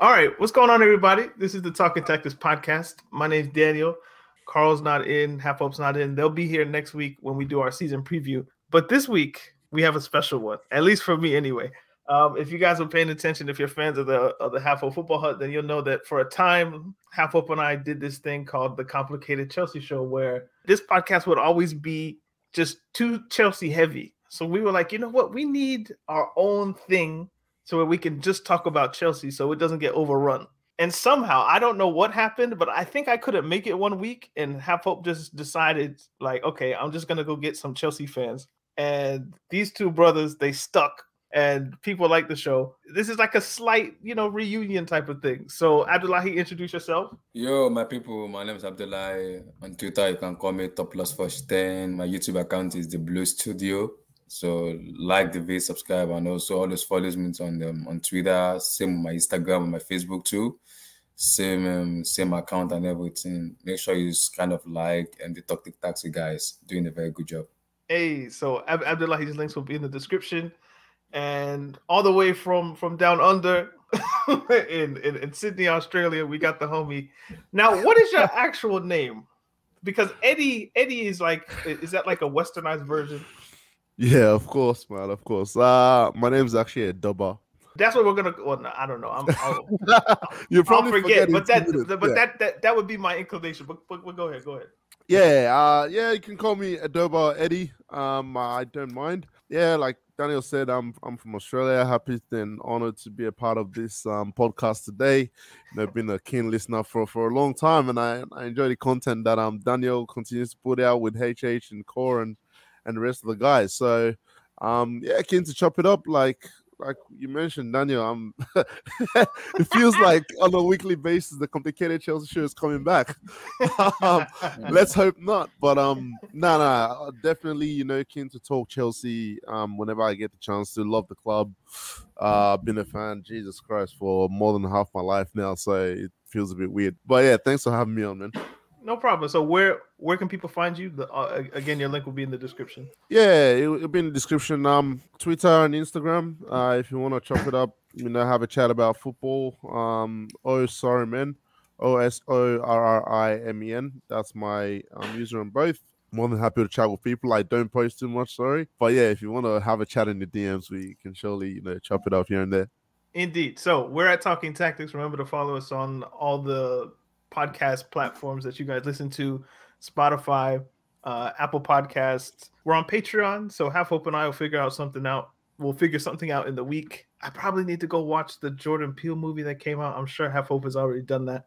All right, what's going on, everybody? This is the Talking Tactics podcast. My name's Daniel. Carl's not in, Half Hope's not in. They'll be here next week when we do our season preview. But this week we have a special one, at least for me anyway. Um, if you guys were paying attention, if you're fans of the of the Half Hope Football Hut, then you'll know that for a time, Half Hope and I did this thing called the Complicated Chelsea Show, where this podcast would always be just too Chelsea heavy. So we were like, you know what? We need our own thing so we can just talk about Chelsea so it doesn't get overrun. And somehow, I don't know what happened, but I think I couldn't make it one week. And Half Hope just decided, like, okay, I'm just going to go get some Chelsea fans. And these two brothers, they stuck and people like the show. This is like a slight, you know, reunion type of thing. So, Abdullahi, introduce yourself. Yo, my people, my name is Abdullahi. On Twitter, you can call me Top Plus First Ten. My YouTube account is The Blue Studio. So like the video, subscribe, and also always follow me on them on Twitter. Same on my Instagram and my Facebook too. Same um, same account and everything. Make sure you kind of like and the Talk Taxi guys doing a very good job. Hey, so Ab- Abdullahi's links will be in the description, and all the way from from down under in, in in Sydney, Australia, we got the homie. Now, what is your actual name? Because Eddie Eddie is like is that like a westernized version? Yeah, of course, man. Of course. Uh my name's actually a dubber. That's what we're gonna. Well, no, I don't know. I'm, I'll, you I'll probably forget, forget but that, minutes, but yeah. that, that that would be my inclination. But, but, but go ahead, go ahead. Yeah, uh, yeah, you can call me Adoba Eddie. Um, I don't mind. Yeah, like Daniel said, I'm I'm from Australia. Happy and honored to be a part of this um, podcast today. Know, I've been a keen listener for, for a long time, and I, I enjoy the content that um Daniel continues to put out with HH and Core and and the rest of the guys. So, um, yeah, keen to chop it up. Like like you mentioned, Daniel, um, it feels like on a weekly basis the complicated Chelsea show is coming back. um, let's hope not. But um, no, no, definitely, you know, keen to talk Chelsea. Um, whenever I get the chance to, love the club. Uh, been a fan, Jesus Christ, for more than half my life now, so it feels a bit weird. But yeah, thanks for having me on, man. No problem. So where where can people find you? The, uh, again, your link will be in the description. Yeah, it, will be in the description. Um, Twitter and Instagram. Uh, if you want to chop it up, you know, have a chat about football. Um, oh sorry, man. O S O R R I M E N. That's my um, user on both. More than happy to chat with people. I don't post too much, sorry. But yeah, if you want to have a chat in the DMs, we can surely, you know, chop it up here and there. Indeed. So we're at Talking Tactics. Remember to follow us on all the podcast platforms that you guys listen to Spotify, uh, Apple Podcasts. We're on Patreon. So Half Hope and I will figure out something out. We'll figure something out in the week. I probably need to go watch the Jordan Peele movie that came out. I'm sure Half Hope has already done that.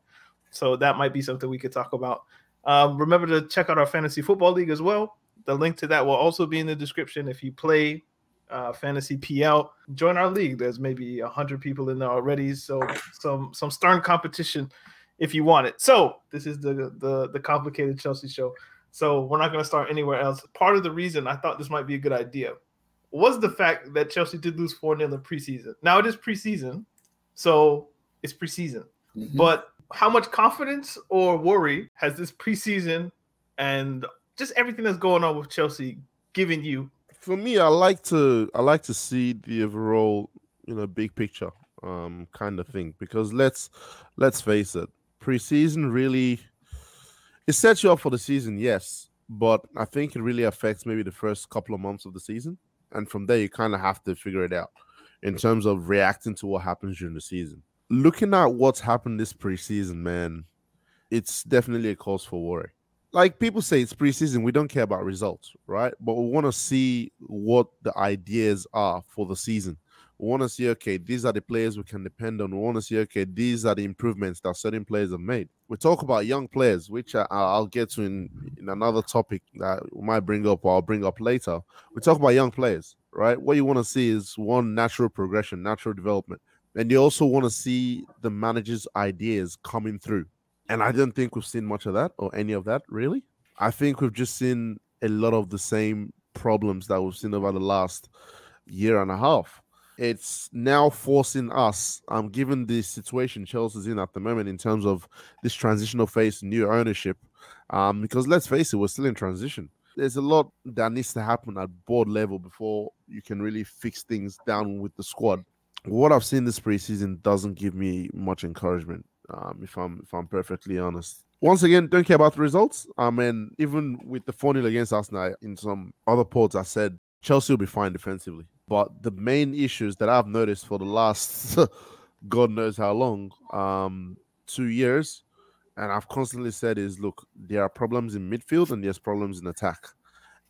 So that might be something we could talk about. Um, remember to check out our fantasy football league as well. The link to that will also be in the description. If you play uh, fantasy PL, join our league. There's maybe hundred people in there already, so some some stern competition if you want it. So this is the the the complicated Chelsea show. So we're not going to start anywhere else. Part of the reason I thought this might be a good idea was the fact that Chelsea did lose 4 0 in the preseason. Now it is preseason, so it's preseason. Mhm. But how much confidence or worry has this preseason and just everything that's going on with Chelsea given you? For me, I like to I like to see the overall, you know, big picture um kind of thing because let's let's face it, preseason really it sets you up for the season, yes, but I think it really affects maybe the first couple of months of the season, and from there you kind of have to figure it out in terms of reacting to what happens during the season. looking at what's happened this preseason, man, it's definitely a cause for worry. Like people say, it's preseason. We don't care about results, right? But we want to see what the ideas are for the season. We want to see, okay, these are the players we can depend on. We want to see, okay, these are the improvements that certain players have made. We talk about young players, which uh, I, will get to in, in another topic that we might bring up or I'll bring up later. We talk about young players, right? What you want to see is one natural progression, natural development. And you also want to see the manager's ideas coming through. And I don't think we've seen much of that or any of that, really. I think we've just seen a lot of the same problems that we've seen over the last year and a half. It's now forcing us, um, given the situation Chelsea's in at the moment in terms of this transitional phase, new ownership. Um, because let's face it, we're still in transition. There's a lot that needs to happen at board level before you can really fix things down with the squad what I've seen this preseason doesn't give me much encouragement. Um, if I'm if I'm perfectly honest. Once again, don't care about the results. I mean, even with the 4 0 against Arsenal in some other polls, I said Chelsea will be fine defensively. But the main issues that I've noticed for the last God knows how long, um, two years, and I've constantly said is look, there are problems in midfield and there's problems in attack.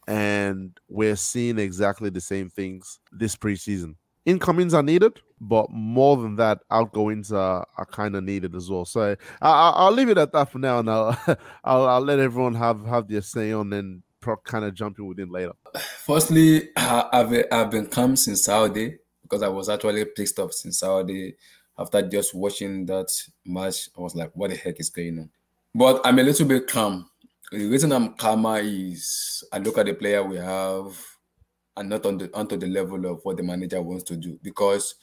And we're seeing exactly the same things this preseason incomings are needed, but more than that, outgoings are, are kind of needed as well. So I, will leave it at that for now, and I'll, I'll, I'll let everyone have have their say on and kind of jumping within later. Firstly, I've I've been calm since Saturday because I was actually pissed off since Saturday after just watching that match. I was like, "What the heck is going on?" But I'm a little bit calm. The reason I'm calmer is I look at the player we have and not on the onto the level of what the manager wants to do. Because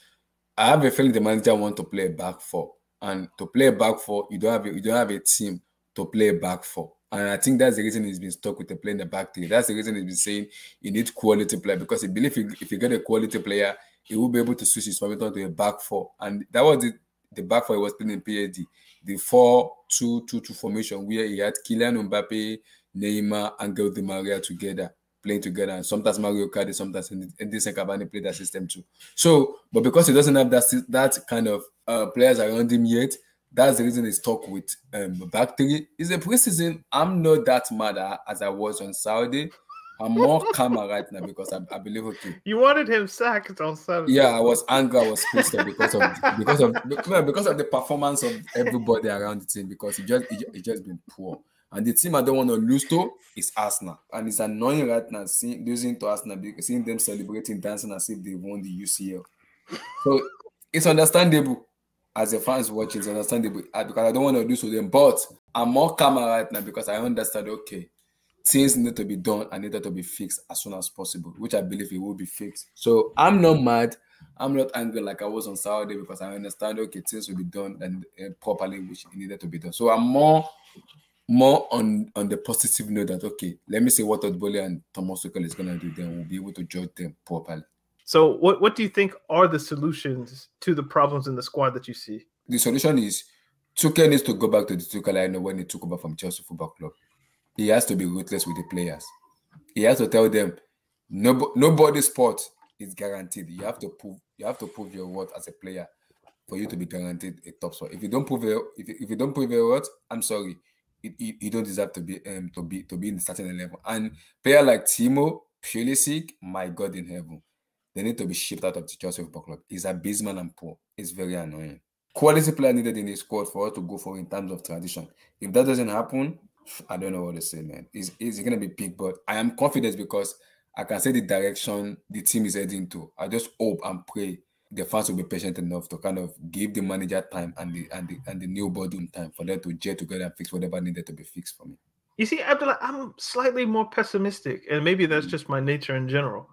I have a feeling the manager wants to play back four, and to play back four, you don't have a, you don't have a team to play back four. And I think that's the reason he's been stuck with the playing the back three. That's the reason he's been saying you need quality player because he believes if, you get a quality player, he will be able to switch his formation to a back four. And that was the, the back four he was playing in PSG, the 4 2 2 2 formation where he had Kylian Mbappe, Neymar, and Di Maria together playing together. And sometimes Mauro Icardi, sometimes Edinson Cavani play that system too. So, but because he doesn't have that that kind of uh, players around him yet, that's the reason he's stuck with um, back three. It's a preseason. I'm not that mad as I was on Saturday. I'm more calmer right now because I, I, believe okay. You wanted him sacked on Saturday. Yeah, I was angry. I was pissed off because of because of because of the performance of everybody around the team because it just it, it just been poor. And the team I don't want to lose to is Arsenal. And it's annoying right now seeing losing to Arsenal seeing them celebrating, dancing as if they won the UCL. So it's understandable as a fans watching, it's understandable because I don't want to do to them. But I'm more calm right now because I understand okay, things need to be done and needed to be fixed as soon as possible, which I believe it will be fixed. So I'm not mad. I'm not angry like I was on Saturday because I understand okay, things will be done and uh, properly, which needed to be done. So I'm more more on on the positive note that okay, let me see what Todd Boehly and Thomas Tuchel is gonna do, then we'll be able to judge them properly. So, what what do you think are the solutions to the problems in the squad that you see? The solution is Tuchel needs to go back to the Tuchel I know when he took over from Chelsea Football Club. He has to be ruthless with the players. He has to tell them, no, nobody sport is guaranteed. You have to prove you have to prove your worth as a player for you to be guaranteed a top spot. If you don't prove it, if, if you don't prove your worth, I'm sorry, you, you don't deserve to be um to be to be in the starting level. And player like Timo Pulisic, my God in heaven, they need to be shipped out of the Chelsea Football Club. He's a baseman and poor. It's very annoying. Quality player needed in the squad for us to go for in terms of tradition. If that doesn't happen, I don't know what to say, man. It's, it's gonna be big, but I am confident because I can see the direction the team is heading to. I just hope and pray the fans will be patient enough to kind of give the manager time and the and the and the new boardroom time for them to gel together and fix whatever needed to be fixed for me. You see, Abdullah, I'm slightly more pessimistic, and maybe that's just my nature in general.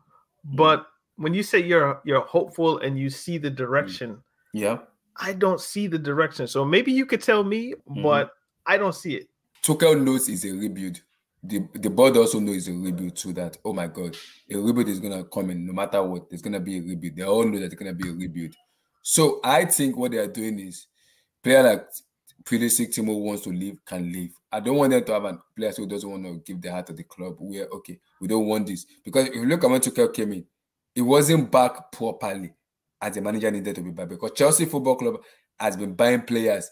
Mm. But when you say you're you're hopeful and you see the direction, yeah, I don't see the direction. So maybe you could tell me, mm-hmm. but I don't see it. Tuchel knows is a rebuild the the board also knows a rebuild too. That oh my god, a rebuild is gonna come in no matter what. There's gonna be a rebuild. They all know that it's gonna be a rebuild. So I think what they are doing is player like Pulisic Timo wants to leave can leave. I don't want them to have a player who doesn't want to give their heart to the club. We're okay, we don't want this because if you look at when Tuchel came in, it wasn't back properly as the manager needed to be back because Chelsea Football Club has been buying players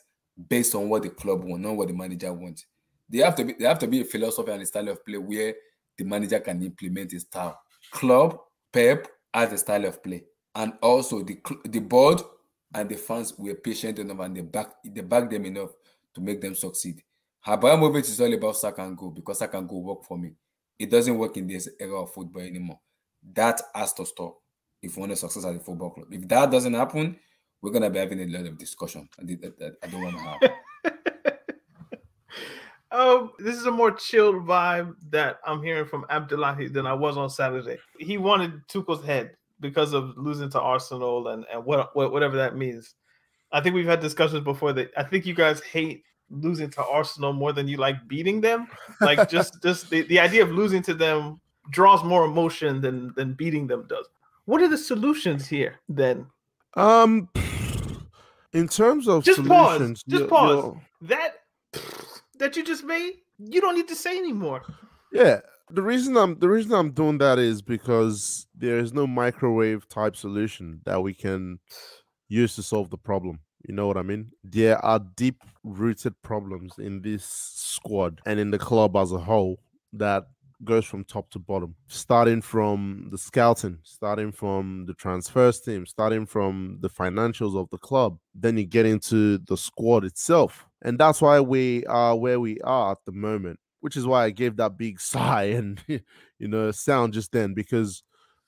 based on what the club wants, not what the manager wants. They have to be they have to be a philosophy and a style of play where the manager can implement his style. Club Pep has a style of play, and also the the board and the fans were patient enough and they back they back them enough to make them succeed. Abramovich is all about sack and go because sack and go work for me. It doesn't work in this era of football anymore. That has to stop if we want to success at the football club. If that doesn't happen, we're gonna be having a lot of discussion. I, I don't want to have. um, this is a more chilled vibe that I'm hearing from Abdullahi than I was on Saturday. He wanted Tuchel's head because of losing to Arsenal and and what, what whatever that means. I think we've had discussions before that I think you guys hate losing to Arsenal more than you like beating them. Like just just the, the idea of losing to them draws more emotion than than beating them does. What are the solutions here then? Um in terms of just solutions, pause. Just pause. That that you just made, you don't need to say anymore. Yeah, the reason I'm the reason I'm doing that is because there is no microwave type solution that we can use to solve the problem. You know what I mean? There are deep rooted problems in this squad and in the club as a whole that goes from top to bottom, starting from the scouting, starting from the transfers team, starting from the financials of the club. Then you get into the squad itself. And that's why we are where we are at the moment, which is why I gave that big sigh and, you know, sound just then, because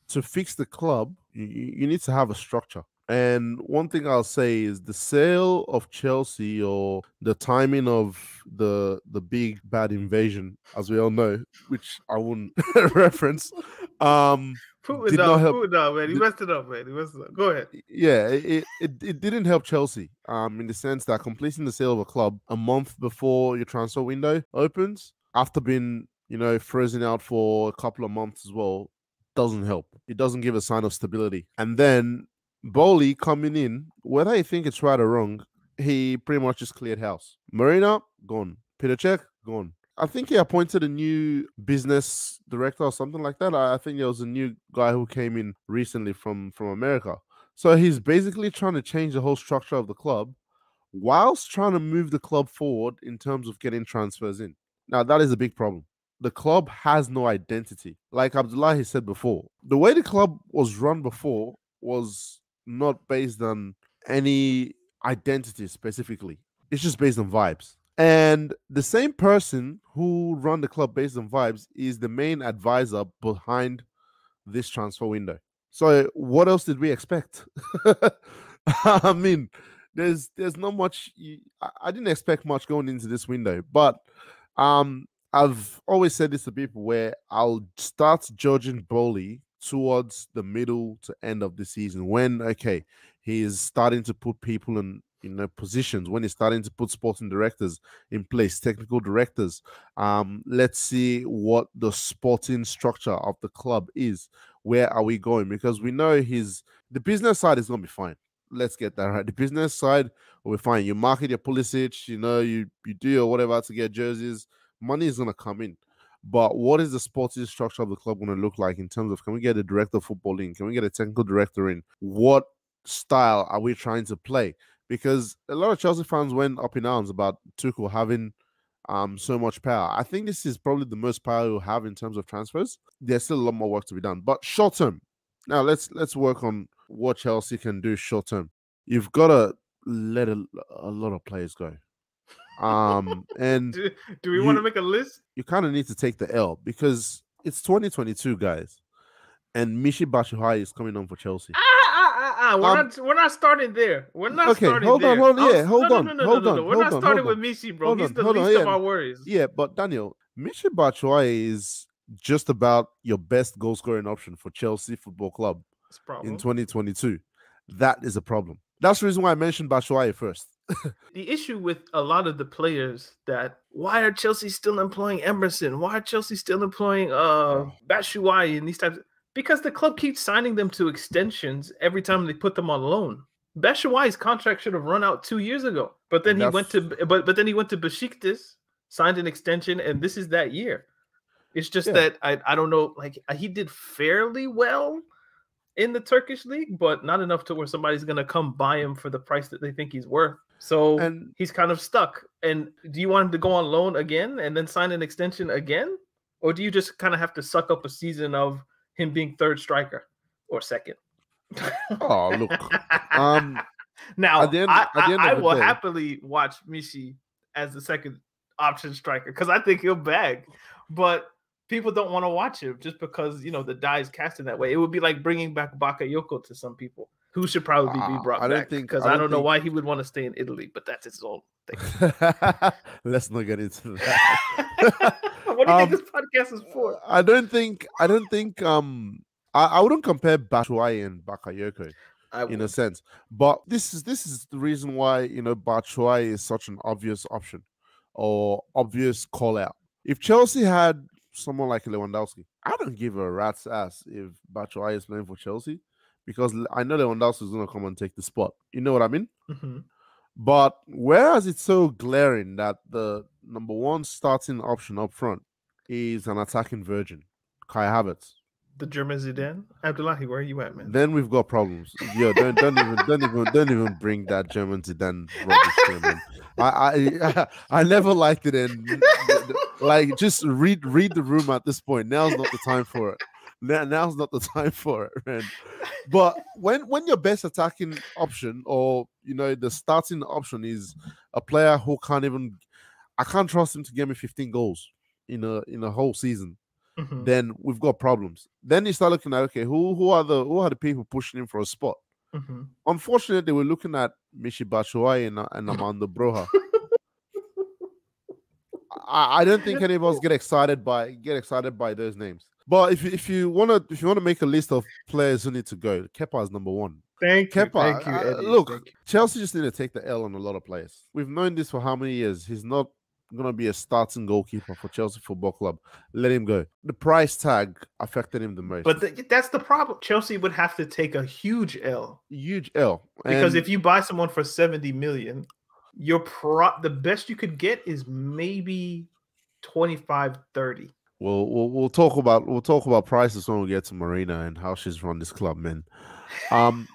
to fix the club, you, you need to have a structure. And one thing I'll say is the sale of Chelsea or the timing of the the big bad invasion, as we all know, which I wouldn't reference. Um Put it down, put it down, man. He messed it up, man. He messed it up. Go ahead. Yeah, it, it it didn't help Chelsea. Um, in the sense that completing the sale of a club a month before your transfer window opens, after being you know frozen out for a couple of months as well, doesn't help. It doesn't give a sign of stability. And then Boehly coming in, whether I think it's right or wrong, he pretty much just cleared house. Marina, gone. Peter gone. I think he appointed a new business director or something like that. I, think there was a new guy who came in recently from from America. So he's basically trying to change the whole structure of the club whilst trying to move the club forward in terms of getting transfers in. Now that is a big problem. The club has no identity. Like Abdullahi said before, the way the club was run before was not based on any identity specifically. It's just based on vibes. And the same person who run the club based on vibes is the main advisor behind this transfer window. So what else did we expect? I mean, there's there's not much. I didn't expect much going into this window, but um, I've always said this to people where I'll start judging Boehly towards the middle to end of the season when okay he is starting to put people in you know positions when he's starting to put sporting directors in place technical directors. Um let's see what the sporting structure of the club is. Where are we going? Because we know his the business side is going to be fine. Let's get that right. The business side be fine. You market your Pulisic you know you you do your whatever to get jerseys. Money is going to come in but what is the sporting structure of the club going to look like in terms of can we get a director of football in? Can we get a technical director in? What style are we trying to play? Because a lot of Chelsea fans went up in arms about Tuchel having um so much power. I think this is probably the most power we'll have in terms of transfers. There's still a lot more work to be done. But short term, now let's let's work on what Chelsea can do short term. You've got to let a, a lot of players go. Um, and do, do we want to make a list? You kind of need to take the L because it's 2022, guys, and Michy Batshuayi is coming on for Chelsea. Ah, ah, ah, ah. We're um, not we're not starting there. We're not okay, starting hold there. on, hold on, yeah, hold on, no, no, hold on. We're not starting with Michy, bro. He's the least yeah. of our worries. Yeah, but Daniel, Michy Batshuayi is just about your best goal scoring option for Chelsea Football Club in 2022. That is a problem. That's the reason why I mentioned Batshuayi first the issue with a lot of the players that why are Chelsea still employing Emerson? Why are Chelsea still employing uh Batshuayi and these types? Because the club keeps signing them to extensions every time they put them on loan. Batshuayi's contract should have run out two years ago, but then he went to but but then he went to Besiktas, signed an extension, and this is that year. It's just yeah. that I I don't know like he did fairly well in the Turkish league, but not enough to where somebody's gonna come buy him for the price that they think he's worth. So And- he's kind of stuck. And do you want him to go on loan again and then sign an extension again? Or do you just kind of have to suck up a season of him being third striker or second? Oh, look. Um, now end- I, at the end I- I will day- happily watch Michy as the second option striker because I think he'll bag. But people don't want to watch him just because you know the die is cast in that way. It would be like bringing back Bakayoko to some people who should probably be Ah, brought I don't back think- because I I don't don't know think- why he would want to stay in Italy, but that's his own thing. Let's not get into that. what do you Um, think this podcast is for? I don't think I don't think um I, I wouldn't compare Batshuayi and Bakayoko in a sense. But this is this is the reason why you know Batshuayi is such an obvious option or obvious call out. If Chelsea had someone like Lewandowski, I don't give a rat's ass if Batshuayi is playing for Chelsea because I know Lewandowski is going to come and take the spot. You know what I mean? Mhm. But whereas it's so glaring that the number one starting option up front is an attacking virgin, Kai Havertz, The German Zidane, Abdullahi, where are you at, man? then we've got problems. Yo, don't don't even don't even don't even bring that German then rubbish. I, I I never liked it, and like just read read the room at this point. Now's not the time for it. Now, now's not the time for it, man. But when when your best attacking option, or you know, the starting option is a player who can't even, I can't trust him to give me 15 goals in a in a whole season Mhm. then we've got problems. Then you start looking at okay, who who are the who are the people pushing him for a spot? Mhm. Unfortunately, we're looking at Michy Batshuayi and, and Armando Broja. I, I don't think any of us get excited by get excited by those names. But if you- if you wanna if you wanna make a list of players who need to go, Kepa is number one. Thank you, Kepa, thank you, uh, look, thank you. Chelsea just need to take the L on a lot of players. We've known this for how many years? He's not going to be a starting goalkeeper for Chelsea Football Club. Let him go. The price tag affected him the most. But th- that's the problem. Chelsea would have to take a huge L huge L. because And if you buy someone for 70 million, your pro the best you could get is maybe 25, 30. We'll, we'll we'll talk about we'll talk about prices when we get to Marina and how she's run this club, man. Um,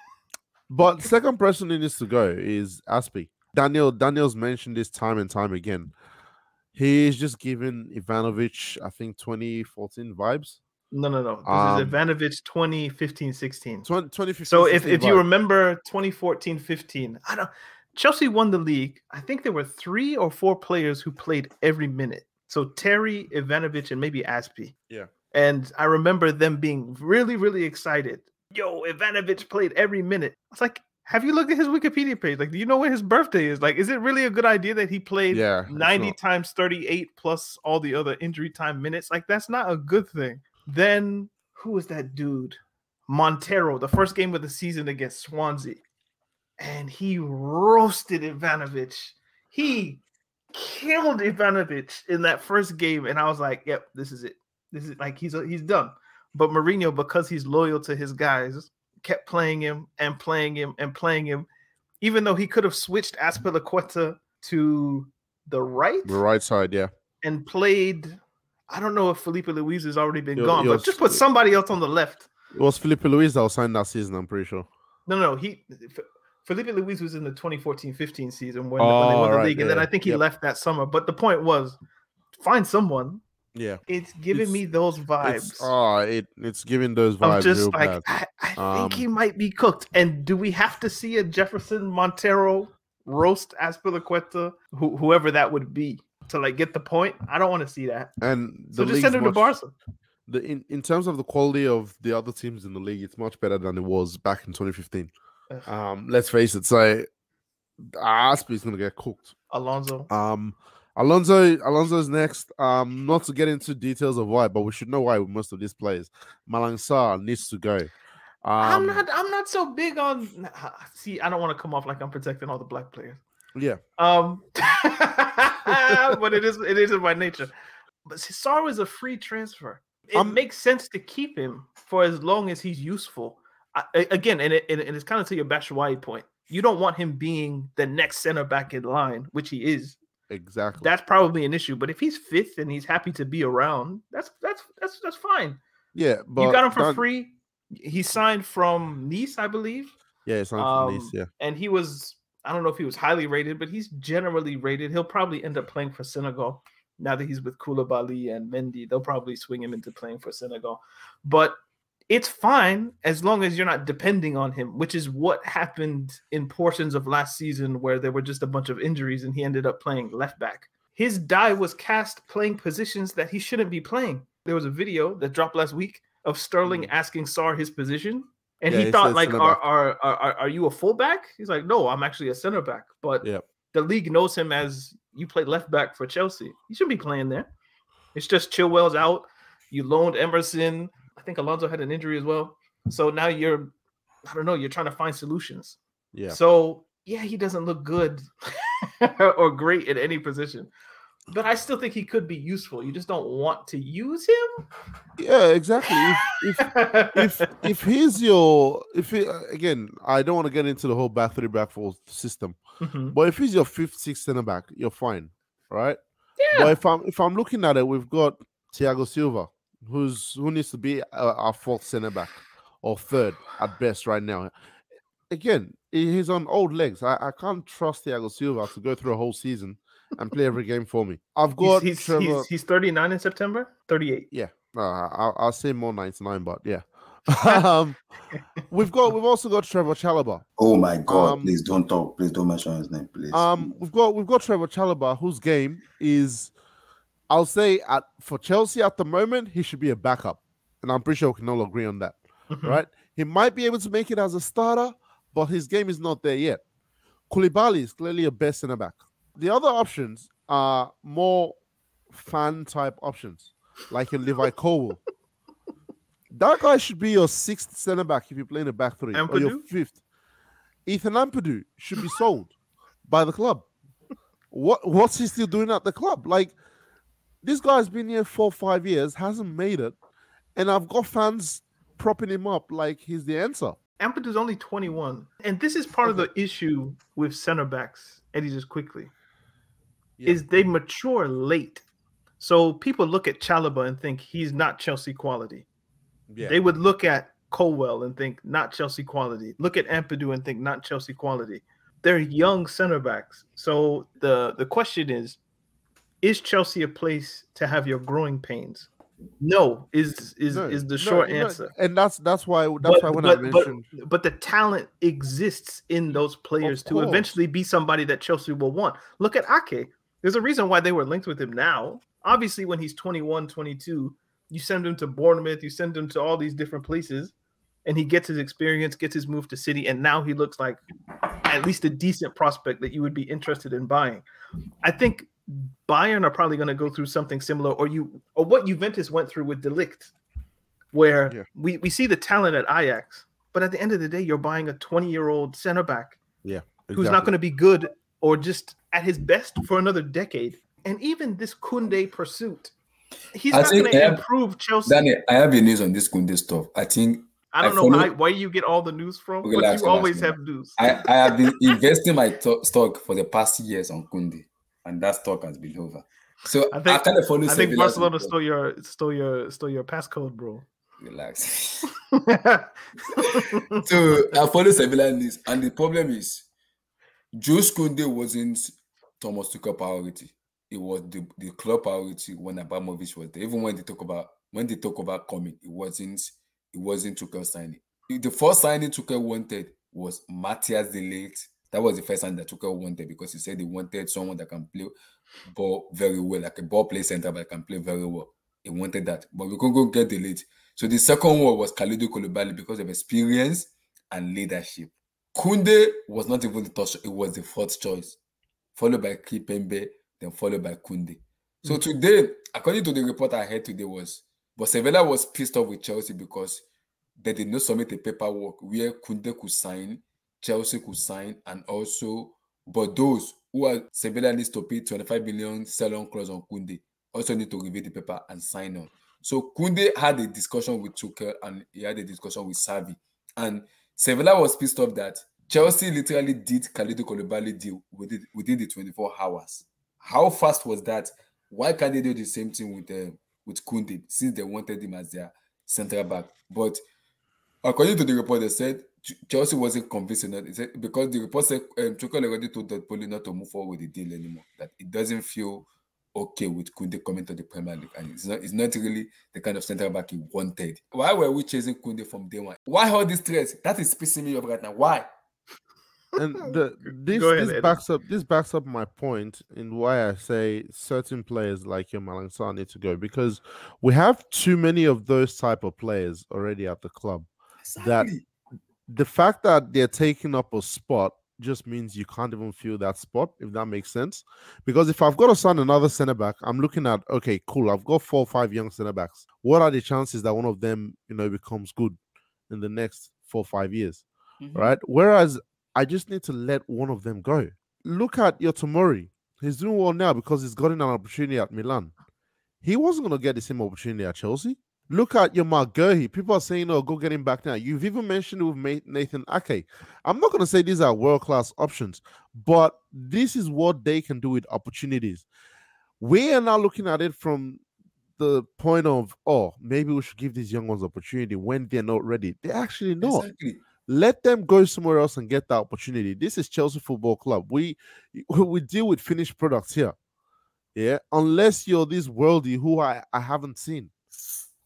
but second person who needs to go is Aspie. Daniel Daniel's mentioned this time and time again. He's just given Ivanovic, I think, 2014 vibes. No, no, no. This Um, is Ivanovic 2015, 16. 20, 2015. So if, 16 if you remember 2014, 15, I don't Chelsea won the league. I think there were three or four players who played every minute. So Terry, Ivanovic, and maybe Aspie. Yeah. And I remember them being really, really excited. Yo, Ivanovic played every minute. I was like, have you looked at his Wikipedia page? Like, do you know when his birthday is? Like, is it really a good idea that he played Yeah, 90 not. times 38 plus all the other injury time minutes? Like, that's not a good thing. Then who was that dude? Montero, the first game of the season against Swansea. And he roasted Ivanovic. He killed Ivanovic in that first game. And I was like, yep, this is it. This is like he's he's done. But Mourinho, because he's loyal to his guys, kept playing him and playing him and playing him, even though he could have switched Azpilicueta to the right the right side, yeah. and played. I don't know if Filipe Luis has already been gone, but just put somebody else on the left. It was Filipe Luis that was signed that season, I'm pretty sure. No, no, he Filipe Luis was in the 2014-15 season when, when they Oh, won the right, league, and then I think he yep. left that summer. But the point was, find someone. Yeah. It's giving It's- me those vibes oh, it, it's giving those vibes just like bad. I, I think Um, he might be cooked. And do we have to see a Jefferson Montero roast Azpilicueta, who, whoever that would be, to like get the point? I don't want to see that. And So just send him to much- Barca. the in, in terms of the quality of the other teams in the league, it's much better than it was back in 2015. Um, let's face it, so Aspie's gonna get cooked. Alonso. Um, Alonso, Alonso's next. Um, not to get into details of why, but we should know why with most of these players. Malang Sarr needs to go. I'm Um, not. I'm not so big on. See, I don't want to come off like I'm protecting all the black players. Yeah, Um, but it is. It is in my nature. But Cesaro is a free transfer. It Um, makes sense to keep him for as long as he's useful. I, again, and, it, and it's kind of to your Batshuayi point. You don't want him being the next center back in line, which he is. exactly. That's probably an issue. But if he's fifth and he's happy to be around, that's that's that's that's fine. yeah, but you got him for Dan- free. He signed from Nice, I believe. Yeah, it's signed Um, from Nice. Yeah, and he was I don't know if he was highly rated, but he's generally rated. He'll probably end up playing for Senegal now that he's with Koulibaly and Mendy. They'll probably swing him into playing for Senegal, but it's fine as long as you're not depending on him, which is what happened in portions of last season where there were just a bunch of injuries and he ended up playing left back. His die was cast playing positions that he shouldn't be playing. There was a video that dropped last week of Sterling asking Sarr his position, and. Yeah, he thought like, are, are are are you a fullback? He's like, no, I'm actually a center back. But yeah. the league knows him as you played left back for Chelsea. He shouldn't be playing there. It's just Chilwell's out. You loaned Emerson. I think Alonso had an injury as well. So now you're, I don't know, you're trying to find solutions. Yeah. So yeah, he doesn't look good or great at any position. But I still think he could be useful. You just don't want to use him. Yeah, exactly. If if if if he's your if he, again, I don't want to get into the whole back three back four system, Mhm. but if he's your fifth, sixth center back, you're fine, right? Yeah. But if I'm if I'm looking at it, we've got Thiago Silva, who's who needs to be our, our fourth center back or third at best right now. Again, he's on old legs. I, I can't trust Thiago Silva to go through a whole season and play every game for me. I've got he's, Trevoh. he's, he's 39 in September, 38. Yeah, uh, I'll, I'll say more 99, but yeah. um, we've got we've also got Trevoh Chalobah. Oh my God! Um, please don't talk. Please don't mention his name, please. Um, we've got we've got Trevoh Chalobah, whose game is, I'll say at for Chelsea at the moment, he should be a backup, and I'm pretty sure we can all agree on that, Mhm. right? He might be able to make it as a starter, but his game is not there yet. Koulibaly is clearly a best centre back. The other options are more fan type options, like a Levi Colwill. That guy should be your sixth centre back if you're playing a back three, or your fifth. Ethan Ampadu should be sold by the club. What what's he still doing at the club? Like this guy's been here for five years, hasn't made it, and I've got fans propping him up like he's the answer. Ampadu's only 21. And this is part of the issue with center backs, Eddie, just quickly, Yeah. is they mature late. So people look at Chalobah and think he's not Chelsea quality. Yeah, They would look at Colwill and think not Chelsea quality. Look at Ampadu and think not Chelsea quality. They're young center backs. So the the question is, is Chelsea a place to have your growing pains? No, is is No, is the no, short know, answer. and that's that's why that's why when I but, mentioned but the talent exists in those players to eventually be somebody that Chelsea will want. Look at Ake. There's a reason why they were linked with him now. Obviously, when he's 21, 22, you send him to Bournemouth, you send him to all these different places, and he gets his experience, gets his move to City, and now he looks like at least a decent prospect that you would be interested in buying. I think Bayern are probably going to go through something similar, or you, or what Juventus went through with De Ligt, where Yeah. we, we see the talent at Ajax, but at the end of the day, you're buying a 20 year old center back yeah, who's not going to be good or just at his best for another decade. And even this Koundé pursuit, he's I not going to improve Chelsea. Danny, I have a news on this Koundé stuff. I think I don't I know follow- why, where you get all the news from, Okay, but you one, always one. have news. I, I have been investing my to- stock for the past years on Koundé, and that stock has been over. So I I, think- kind of follow. I think Barcelona report. stole your stole your stole your passcode, bro. Relax. so I follow Sevilla news, and the problem is, Jules Koundé wasn't Thomas Tuchel priority. It was the, the club priority when Abramovich was there. Even when they talk about when they talk about coming, it wasn't it wasn't Tuchel signing. The first signing Tuchel wanted was Matthijs De Ligt. That was the first signing that Tuchel wanted because he said he wanted someone that can play ball very well, like a ball play center that can play very well. He wanted that, but we couldn't go get the lead. So the second one was Khalidou Koulibaly because of experience and leadership. Koundé was not even the touch; it was the fourth choice, followed by Kimpembe, then followed by Koundé. So mm. today, according to the report I heard today, was but Sevilla was pissed off with Chelsea because they did not submit the paperwork where Koundé could sign, Chelsea could sign, and also, but those who are Sevilla needs to pay 25 million sell-on clause on Koundé also need to review the paper and sign on. So Koundé had a discussion with Tuchel and he had a discussion with Xavi. And Sevilla was pissed off that Chelsea literally did Khalidou Koulibaly deal within, within the 24 hours. How fast was that? Why can't they do the same thing with uh, with Koundé since they wanted him as their central back? But According to the report, they said Chelsea wasn't convinced enough. They said, because the report said um, Tuchel already told Napoli not to move forward with the deal anymore. That it doesn't feel okay with Koundé coming to the Premier League, and it's not it's not really the kind of centre back he wanted. Why were we chasing Koundé from day one? Why all these stress? That is pissing me off right now. Why? and the, this ahead, this backs up this backs up my point in why I say certain players like your Malang Sarr need to go because we have too many of those type of players already at the club. That the fact that they're taking up a spot just means you can't even fill that spot, if that makes sense. Because if I've got to sign another center back, I'm looking at okay, cool. I've got four or five young center backs. What are the chances that one of them, you know, becomes good in the next four or five years? Mhm. right? Whereas I just need to let one of them go. Look at your Tomori. He's doing well now because he's gotten an opportunity at Milan. He wasn't going to get the same opportunity at Chelsea. Look at your Marc Guéhi. People are saying, oh, go get him back now. You've even mentioned with Nathan Ake. I'm not going to say these are world class options, but this is what they can do with opportunities. We are now looking at it from the point of, oh, maybe we should give these young ones opportunity when they're not ready. They're actually not Exactly. let them go somewhere else and get that opportunity. This is Chelsea Football Club. We we deal with finished products here. Yeah, unless you're this worldie who I, I haven't seen.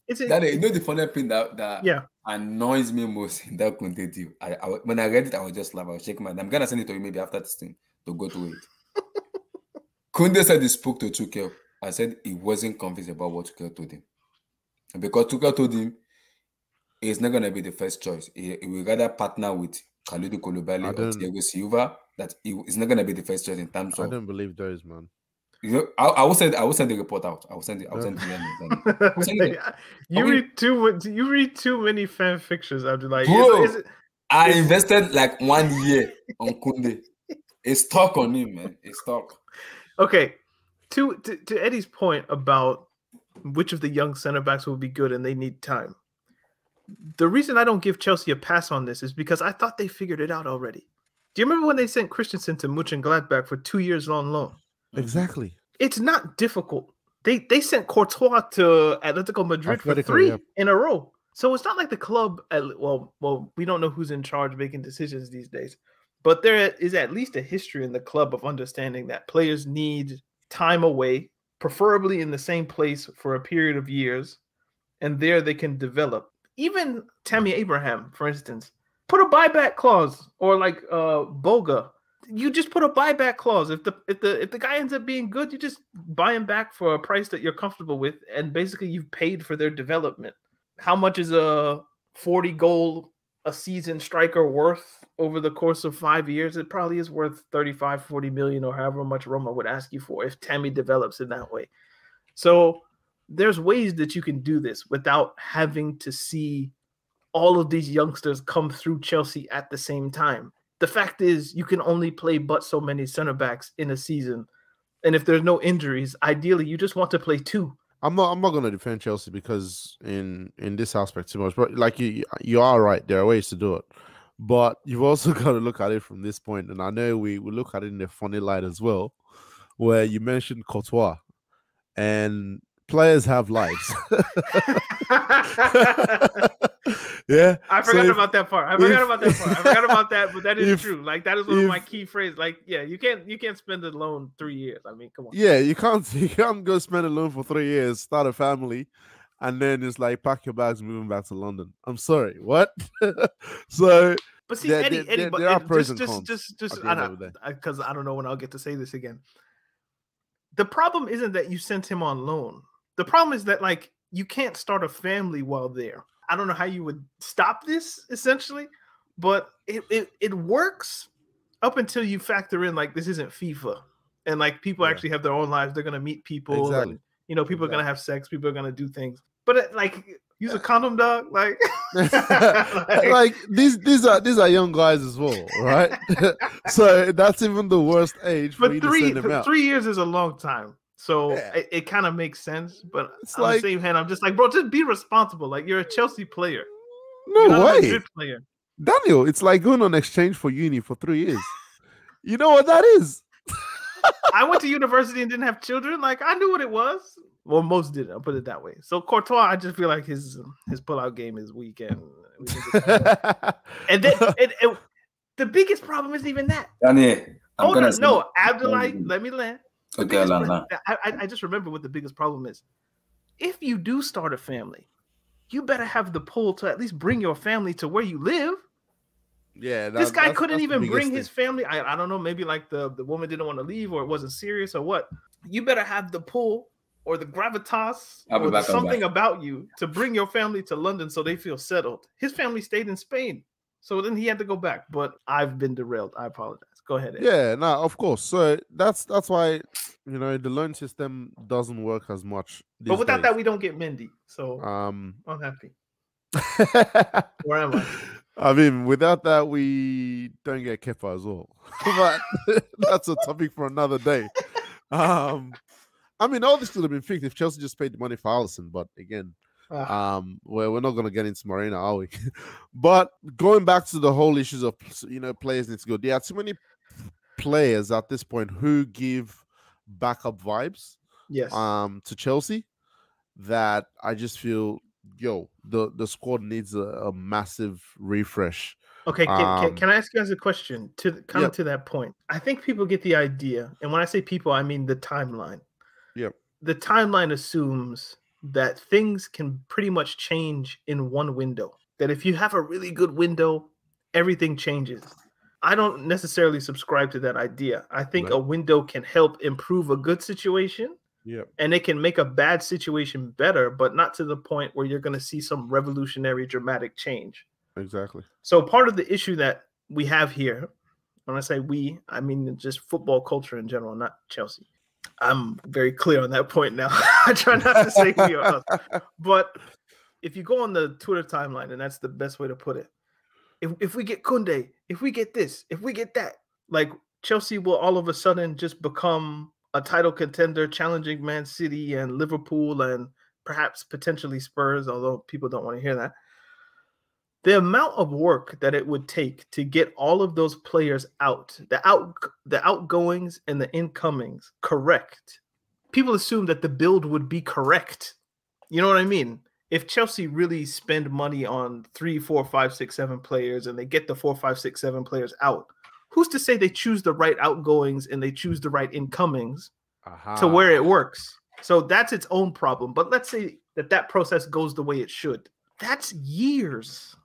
Is it? That you know the funny thing that that yeah. annoys me most in that Koundé. I, I when I read it, I was just laugh. I was shaking my. Head. I'm gonna send it to you maybe after this thing to go to it. Koundé said he spoke to Tuchel. I said he wasn't convinced about what Tuchel told him, and because Tuchel told him he's not gonna be the first choice. He, he will rather partner with Khalidou I Koulibaly or don't- Thiago Silva. That he is not gonna be the first choice in terms I of. don't believe those, man. I, I will send. I will send the report out. I will send it. I will send it. Send it. you read too. You read too many fan fictions. After like, Bro. is, is it, I invested like one year on Koundé. It's stuck on him, man. It's stuck. okay. To, to to Eddie's point about which of the young center backs will be good and they need time. The reason I don't give Chelsea a pass on this is because I thought they figured it out already. Do you remember when they sent Christensen to Mönchengladbach for two years on loan? Exactly. It's not difficult. They they sent Courtois to Atletico Madrid for three yeah. in a row. So it's not like the club. At, well, well, we don't know who's in charge making decisions these days, but there is at least a history in the club of understanding that players need time away, preferably in the same place for a period of years, and there they can develop. Even Tammy Abraham, for instance, put a buyback clause, or like uh Boga, you just put a buyback clause. If the if the if the guy ends up being good, you just buy him back for a price that you're comfortable with, and basically you've paid for their development. How much is a 40 goal a season striker worth over the course of five years? It probably is worth 35, 40 million, or however much Roma would ask you for if Tammy develops in that way. So there's ways that you can do this without having to see all of these youngsters come through Chelsea at the same time. The fact is, you can only play but so many center backs in a season. And if there's no injuries, ideally you just want to play two. I'm not. I'm not going to defend Chelsea because in in this aspect too much. But like you, you are right. There are ways to do it, but you've also got to look at it from this point. And I know we we look at it in a funny light as well, where you mentioned Courtois, and players have lives. yeah, I so forgot if- about that part. I forgot if- about that part. I forgot about that, but that is if- true. Like that is one of my key phrases. Like, yeah, you can't you can't spend a loan three years. I mean, come on. Yeah, you can't you can't go spend a loan for three years, start a family, and then it's like pack your bags, moving back to London. I'm sorry, what? so But see, There- Eddie, there- Eddie, there- but there are pros just, and just, just, just, the I because I don't know when I'll get to say this again. The problem isn't that you sent him on loan. The problem is that like you can't start a family while there. I don't know how you would stop this essentially, but it it, it works up until you factor in like this isn't FIFA and like people Yeah. actually have their own lives. They're gonna meet people Exactly. and you know people are gonna have sex. People are gonna do things. But it, like use a condom, dog. Like, like these these are these are young guys as well, right? so that's even the worst age for but three send them out. three years is a long time. So Yeah. it, it kind of makes sense. But It's on like- the same hand, I'm just like, bro, just be responsible. Like you're a Chelsea player. No You're not a way, Madrid player. Daniel. It's like going on exchange for uni for three years. You know what that is? I went to university and didn't have children. Like I knew what it was. Well, most didn't. I'll put it that way. So Courtois, I just feel like his his pullout game is weak, and We and then and, and the biggest problem isn't even that. Danny, I'm Hold gonna on, say- no, Abdullah, let me land. The Okay, biggest Lana. problem- I, I, I just remember what the biggest problem is. If you do start a family, you better have the pull to at least bring your family to where you live. yeah, this guy that's- couldn't that's even bring thing. his family. I, I don't know, maybe like the, the woman didn't want to leave or it wasn't serious or what. You better have the pull or the gravitas or the back, something about you to bring your family to London so they feel settled. His family stayed in Spain. So then he had to go back. But I've been derailed. I apologize. Go ahead. Ed. Yeah, no, of course. So that's that's why you know the loan system doesn't work as much. But without that, we don't get Mendy. So um, I'm happy. Where am I? I mean, without that, we don't get Kepa as well. but that's a topic for another day. Um, I mean, all this could have been fixed if Chelsea just paid the money for Alisson. But again, Ah. um, well, we're not going to get into Marina, are we? but going back to the whole issues of you know players need to go. There are too many players at this point who give backup vibes Yes. um to Chelsea that I just feel yo the the squad needs a, a massive refresh. Okay, can, can, Um, can I ask you guys a question to the- kind Yep. of to that point? I think people get the idea, and when I say people, I mean the timeline. Yeah, The timeline assumes that things can pretty much change in one window. That if you have a really good window, everything changes. I don't necessarily subscribe to that idea. I think a window can help improve a good situation Yep. and it can make a bad situation better, but not to the point where you're going to see some revolutionary dramatic change. Exactly. So part of the issue that we have here, when I say we, I mean just football culture in general, not Chelsea. I'm very clear on that point now. I try not to say we or us. But if you go on the Twitter timeline, and that's the best way to put it, if, if we get Koundé, if we get this, if we get that, like Chelsea will all of a sudden just become a title contender, challenging Man City and Liverpool and perhaps potentially Spurs, although people don't want to hear that. The amount of work that it would take to get all of those players out the out the outgoings and the incomings correct. People assume that the build would be correct. You know what i mean if chelsea really spend money on three four five six seven players and they get the four five six seven players out who's to say they choose the right outgoings and they choose the right incomings to where it works. So that's its own problem. But let's say that that process goes the way it should. That's years.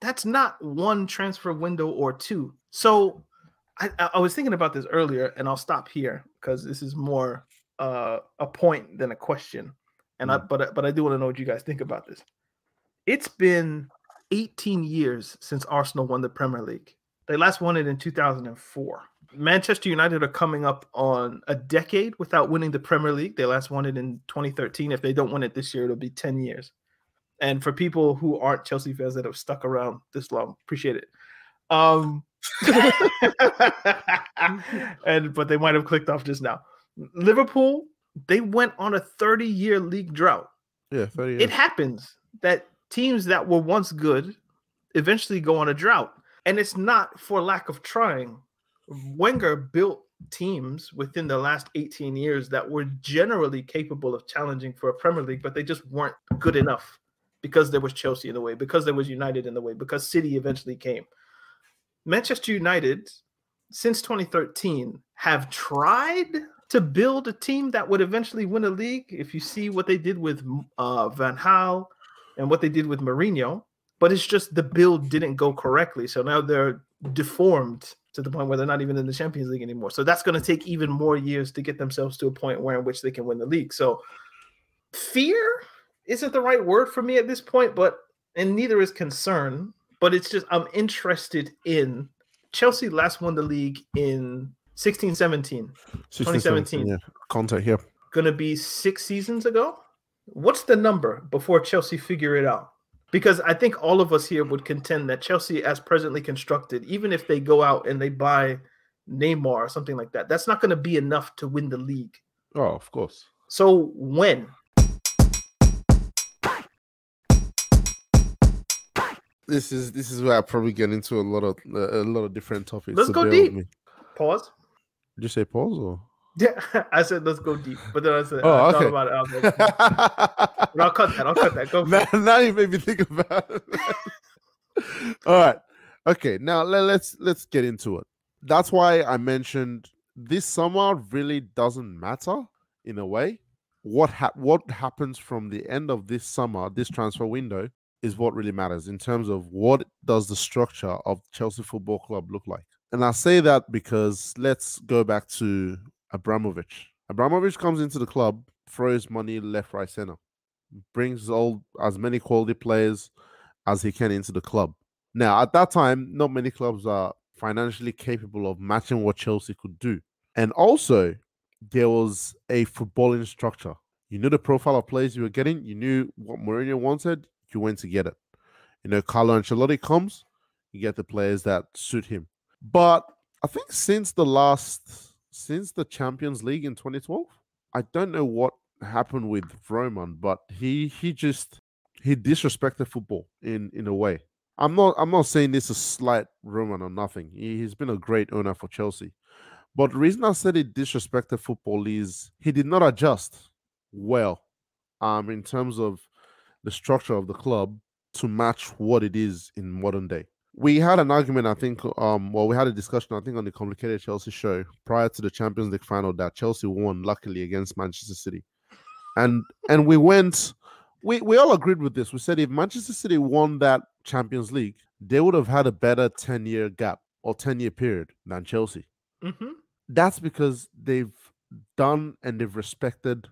That's not one transfer window or two. So I, I- I was thinking about this earlier, and I'll stop here because this is more uh, a point than a question. And I but I- but I do want to know what you guys think about this. It's been 18 years since Arsenal won the Premier League. They last won it in 2004. Manchester United are coming up on a decade without winning the Premier League. They last won it in 2013. If they don't win it this year, it'll be 10 years. And for people who aren't Chelsea fans that have stuck around this long, appreciate it. Um, and but they might have clicked off just now. Liverpool, they went on a 30 year league drought Yeah, 30 it happens that teams that were once good eventually go on a drought. And it's not for lack of trying. Wenger built teams within the last 18 years that were generally capable of challenging for a Premier League, but they just weren't good enough because there was Chelsea in the way, because there was United in the way, because City eventually came. Manchester United, since 2013, have tried to build a team that would eventually win a league. If you see what they did with uh, Van Gaal and what they did with Mourinho, but it's just the build didn't go correctly. So now they're deformed to the point where they're not even in the Champions League anymore. So that's going to take even more years to get themselves to a point where in which they can win the league. So fear isn't the right word for me at this point, but and neither is concern. But it's just I'm interested in Chelsea last won the league in 16 17. 16, 2017. Yeah, contact here. Gonna be six seasons ago. What's the number before Chelsea figure it out? Because I think all of us here would contend that Chelsea, as presently constructed, even if they go out and they buy Neymar or something like that, that's not going to be enough to win the league. Oh, of course. So when? This is this is where I probably get into a lot of a lot of different topics. Let's so go deep. me. Pause. Did you say pause or? Yeah, I said let's go deep, but then I said Oh, I okay. thought about it. I like, but I'll cut that. I'll cut that. Go. Now, now you made me think about it. All right. Okay. Now let, let's let's get into it. That's why I mentioned this summer really doesn't matter in a way. What ha- what happens from the end of this summer, this transfer window, is what really matters in terms of what does the structure of Chelsea Football Club look like. And I say that because let's go back to Abramovich. Abramovich comes into the club, throws money left, right, center, brings all as many quality players as he can into the club. Now, at that time, not many clubs are financially capable of matching what Chelsea could do. And also, there was a footballing structure. You knew the profile of players you were getting, you knew what Mourinho wanted, you went to get it. You know, Carlo Ancelotti comes, you get the players that suit him. But I think since the last, since the Champions League in 2012, I don't know what happened with Roman, but he he just he disrespected football in in a way. I'm not I'm not saying this is slight Roman or nothing. He, he's been a great owner for Chelsea. But the reason I said he disrespected football is he did not adjust well um in terms of the structure of the club to match what it is in modern day. We had an argument, I think, um, well, we had a discussion, I think, on the complicated Chelsea show prior to the Champions League final that Chelsea won luckily against Manchester City. And and we went we, we all agreed with this. We said if Manchester City won that Champions League, they would have had a better 10 year gap or 10 year period than Chelsea. Mhm. That's because they've done and they've respected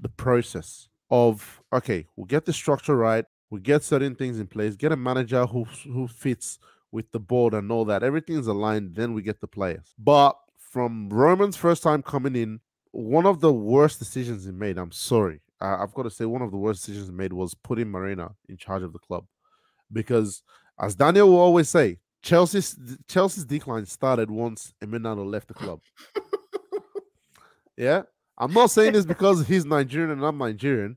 the process of okay, we'll get the structure right, we get certain things in place, get a manager who who fits with the board and all that. Everything's aligned, then we get the players. But from Roman's first time coming in, one of the worst decisions he made, I'm sorry, I- I've got to say, one of the worst decisions he made was putting Marina in charge of the club. Because as Daniel will always say, Chelsea's Chelsea's decline started once Emenalo left the club. yeah. I'm not saying this because he's Nigerian and I'm Nigerian,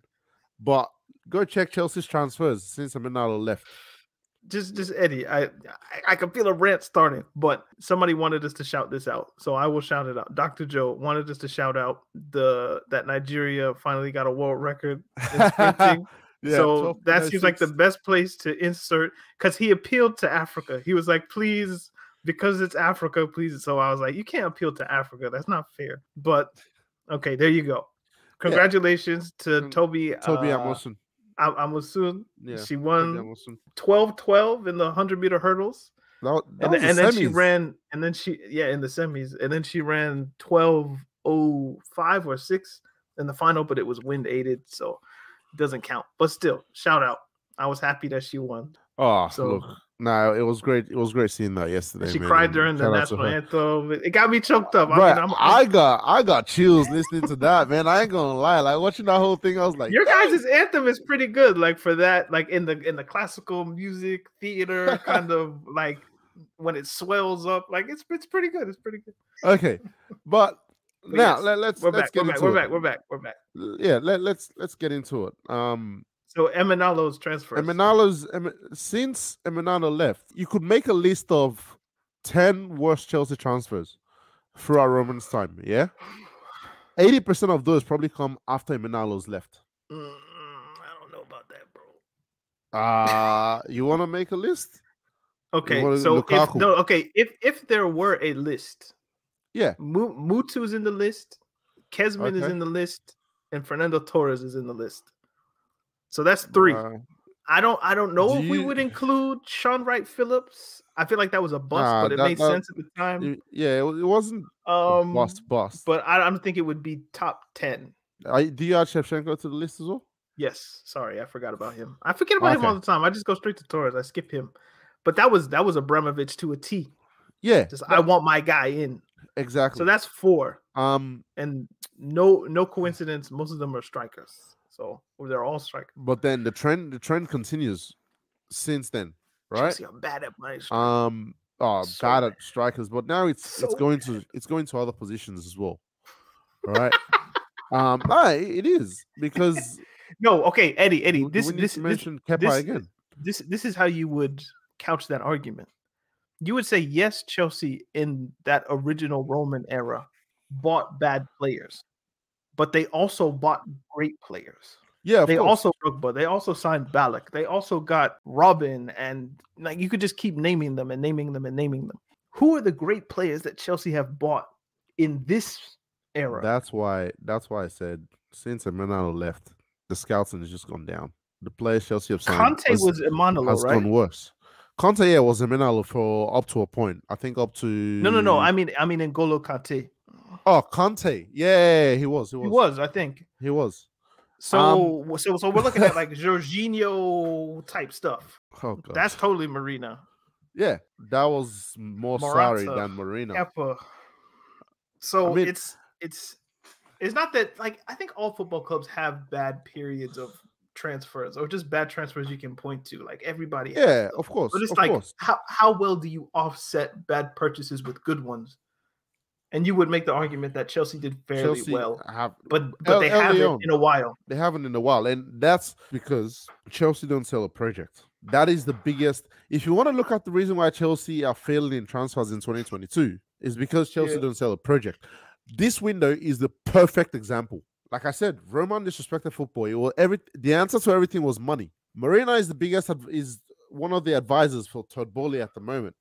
but go check Chelsea's transfers since Emenalo left. just just Eddie, I, I I can feel a rant starting, but somebody wanted us to shout this out, so I will shout it out. Dr. Joe wanted us to shout out the that Nigeria finally got a world record in sprinting. so that seems like the best place to insert because he appealed to Africa. He was like, please, because it's Africa, please. So I was like, you can't appeal to Africa. That's not fair. But okay, there you go. Congratulations to Mm, Tobi. Tobi uh, Amusan. Am- assuming Yeah. She won 12 12 in the 100 meter hurdles. That, that And, and the then she ran, and then she, yeah, in the semis. And then she ran 12 05 or 6 in the final, but it was wind aided. So it doesn't count. But still, shout out. I was happy that she won. Oh, So- look. No, it was great. It was great seeing that yesterday. she man, cried during the shout out to national anthem. It got me choked up. I Right, mean, I'm, I got I got chills listening to that, man. I ain't gonna lie. Like watching that whole thing, I was like, your "Dang." guys' anthem is pretty good. Like for that, like in the in the classical music theater kind of like when it swells up, like it's it's pretty good. It's pretty good. okay, but now yes, let, let's We're. We're get back. We're back. We're back. We're back. Yeah, let, let's let's get into it. Um, So Emenalo's transfer. Emenalo's Em- since Emenalo left, you could make a list of ten worst Chelsea transfers throughout Roman's time. Yeah, eighty percent of those probably come after Emenalo's left. Mm, I don't know about that, bro. Uh you want to make a list? Okay, so if no, okay, if if there were a list, Yeah. Mu- Mutu's in the list, Kezman is in the list, and Fernando Torres is in the list. So that's three. Uh, I don't I don't know do if we you- would include Shaun Wright-Phillips. I feel like that was a bust, Nah, but it that- made that- sense at the time. yeah, it, it wasn't a Um, bust bust. but I don't think it would be top ten. You- do you add Shevchenko to the list as well? Yes, sorry, I forgot about him. I forget about him all the time. I just go straight to Torres. I skip him. But that was that was Abramovich to a T. Yeah, Just I want my guy in. exactly. So that's four. um, And no no coincidence, most of them are strikers. So or they're all strikers. but then the trend the trend continues since then, right? Chelsea are bad at my. Um, oh, So bad bad. at strikers, but now it's it's So going to it's going to other positions as well. All right. um, ah, it is because no, okay, Eddie, Eddie. This this to this Kepa this- again. this this is how you would couch that argument. You would say yes, Chelsea in that original Roman era bought bad players, but they also bought great players. Yeah, they course. also Drogba. They also signed Ballack. They also got Robben, and like you could just keep naming them and naming them and naming them. Who are the great players that Chelsea have bought in this era? That's why. That's why I said since Emenalo left, the scouting has just gone down. The players Chelsea have signed Conte has, was Emmanuel, has right? gone worse. Conte, yeah, was Emmanuel for up to a point. I think up to No, no, no. I mean, I mean, N'Golo Kante. Oh Conte, yeah, he was. He was. He was, I think. He was. So, um, so, so we're looking at like Jorginho type stuff. Oh god. That's totally Marina. yeah. That was more sorry than Marino. Kepa. So I mean- it's it's it's not that like I think all football clubs have bad periods of transfers or just bad transfers you can point to. Like everybody, Yeah, them. of course. But it's of like course. how how well do you offset bad purchases with good ones? And you would make the argument that Chelsea did fairly Chelsea well, have but but El- they El haven't Leon. in a while. they haven't in a while, and that's because Chelsea don't sell a project. That is the biggest. If you want to look at the reason why Chelsea are failing in transfers in 2022, is because Chelsea Yeah. don't sell a project. This window is the perfect example. Like I said, Roman disrespected football. It was every the answer to everything was money. Marina is the biggest is one of the advisors for Todd Boehly at the moment.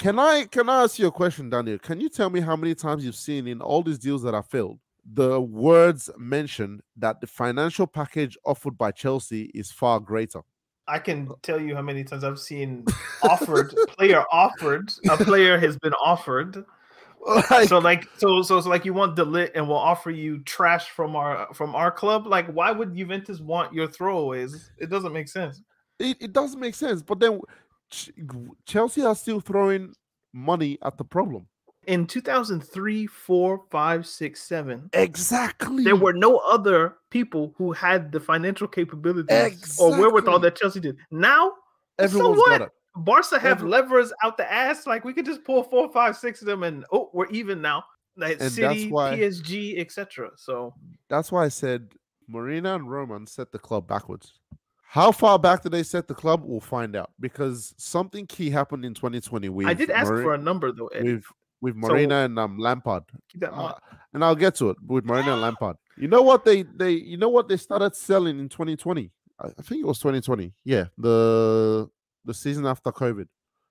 Can I can I ask you a question, Daniel? Can you tell me how many times you've seen in all these deals that are failed the words mentioned that the financial package offered by Chelsea is far greater? I can uh, tell you how many times I've seen offered player offered a player has been offered. Like, So like so so it's like you want De Ligt and we'll offer you trash from our from our club. Like why would Juventus want your throwaways? It doesn't make sense. it, it doesn't make sense. But then Chelsea are still throwing money at the problem. In 2003, 4, 5, 6, 7, Exactly. there were no other people who had the financial capabilities or wherewithal Exactly. that Chelsea did. Now everyone's what? got it. Barca have Every- levers out the ass. Like we could just pull four, five, six of them, and oh, we're even now. Like And that's City, why- PSG, etc. So That's why I said Marina and Roman set the club backwards. How far back did they set the club? We'll find out because something key happened in 2020. With I did ask Mari- for a number though. With with So- Marina and um, Lampard. Keep that in Uh, and I'll get to it with Marina and Lampard. You know what they they you know what they started selling in 2020? I, I think it was 2020. Yeah, the the season after COVID.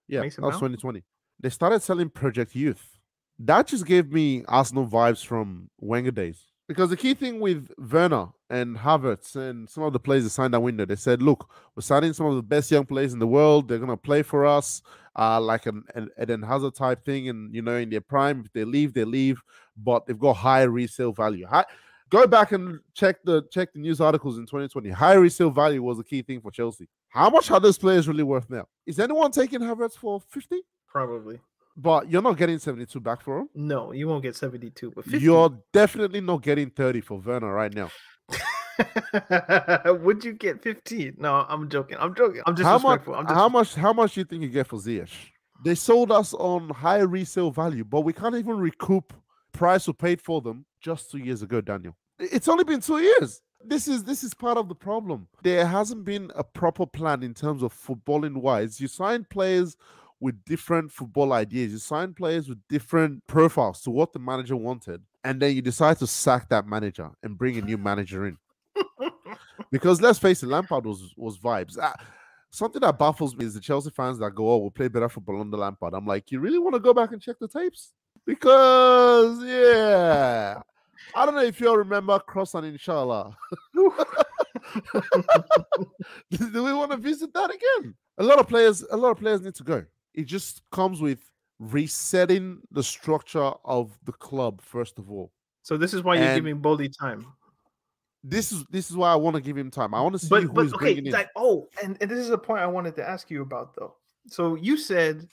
Yeah, Mason that was Mount? 2020. They started selling Project Youth. That just gave me Arsenal vibes from Wenger days. Because the key thing with Werner and Havertz and some of the players that signed that window, they said, "Look, we're signing some of the best young players in the world. They're gonna play for us, uh, like an, an Eden Hazard type thing. And you know, in their prime, if they leave, they leave, but they've got high resale value. High, go back and check the check the news articles in 2020. High resale value was a key thing for Chelsea. How much are those players really worth now? Is anyone taking Havertz for 50? Probably. But you're not getting 72 back for him. No, you won't get 72, but 50. You're definitely not getting 30 for Werner right now. Would you get 15? No, I'm joking. I'm joking. I'm just How much? I'm just How much? How much do you think you get for Ziyech? They sold us on high resale value, but we can't even recoup price we paid for them just two years ago, Daniel. It's only been two years. This is this is part of the problem. There hasn't been a proper plan in terms of footballing wise. You sign players with different football ideas. You sign players with different profiles to what the manager wanted, and then you decide to sack that manager and bring a new manager in. because let's face it, Lampard was was vibes. Ah, something that baffles me is the Chelsea fans that go, "Oh, we'll play better football under Lampard." I'm like, you really want to go back and check the tapes? Because yeah, I don't know if you all remember Cross and Inshallah. Do we want to visit that again? A lot of players, a lot of players need to go. It just comes with resetting the structure of the club first of all. so this is why you're giving Boehly time. This is this is why I want to give him time. I want to see But who but okay, bringing in. like oh, and, and this is a point I wanted to ask you about though. So you said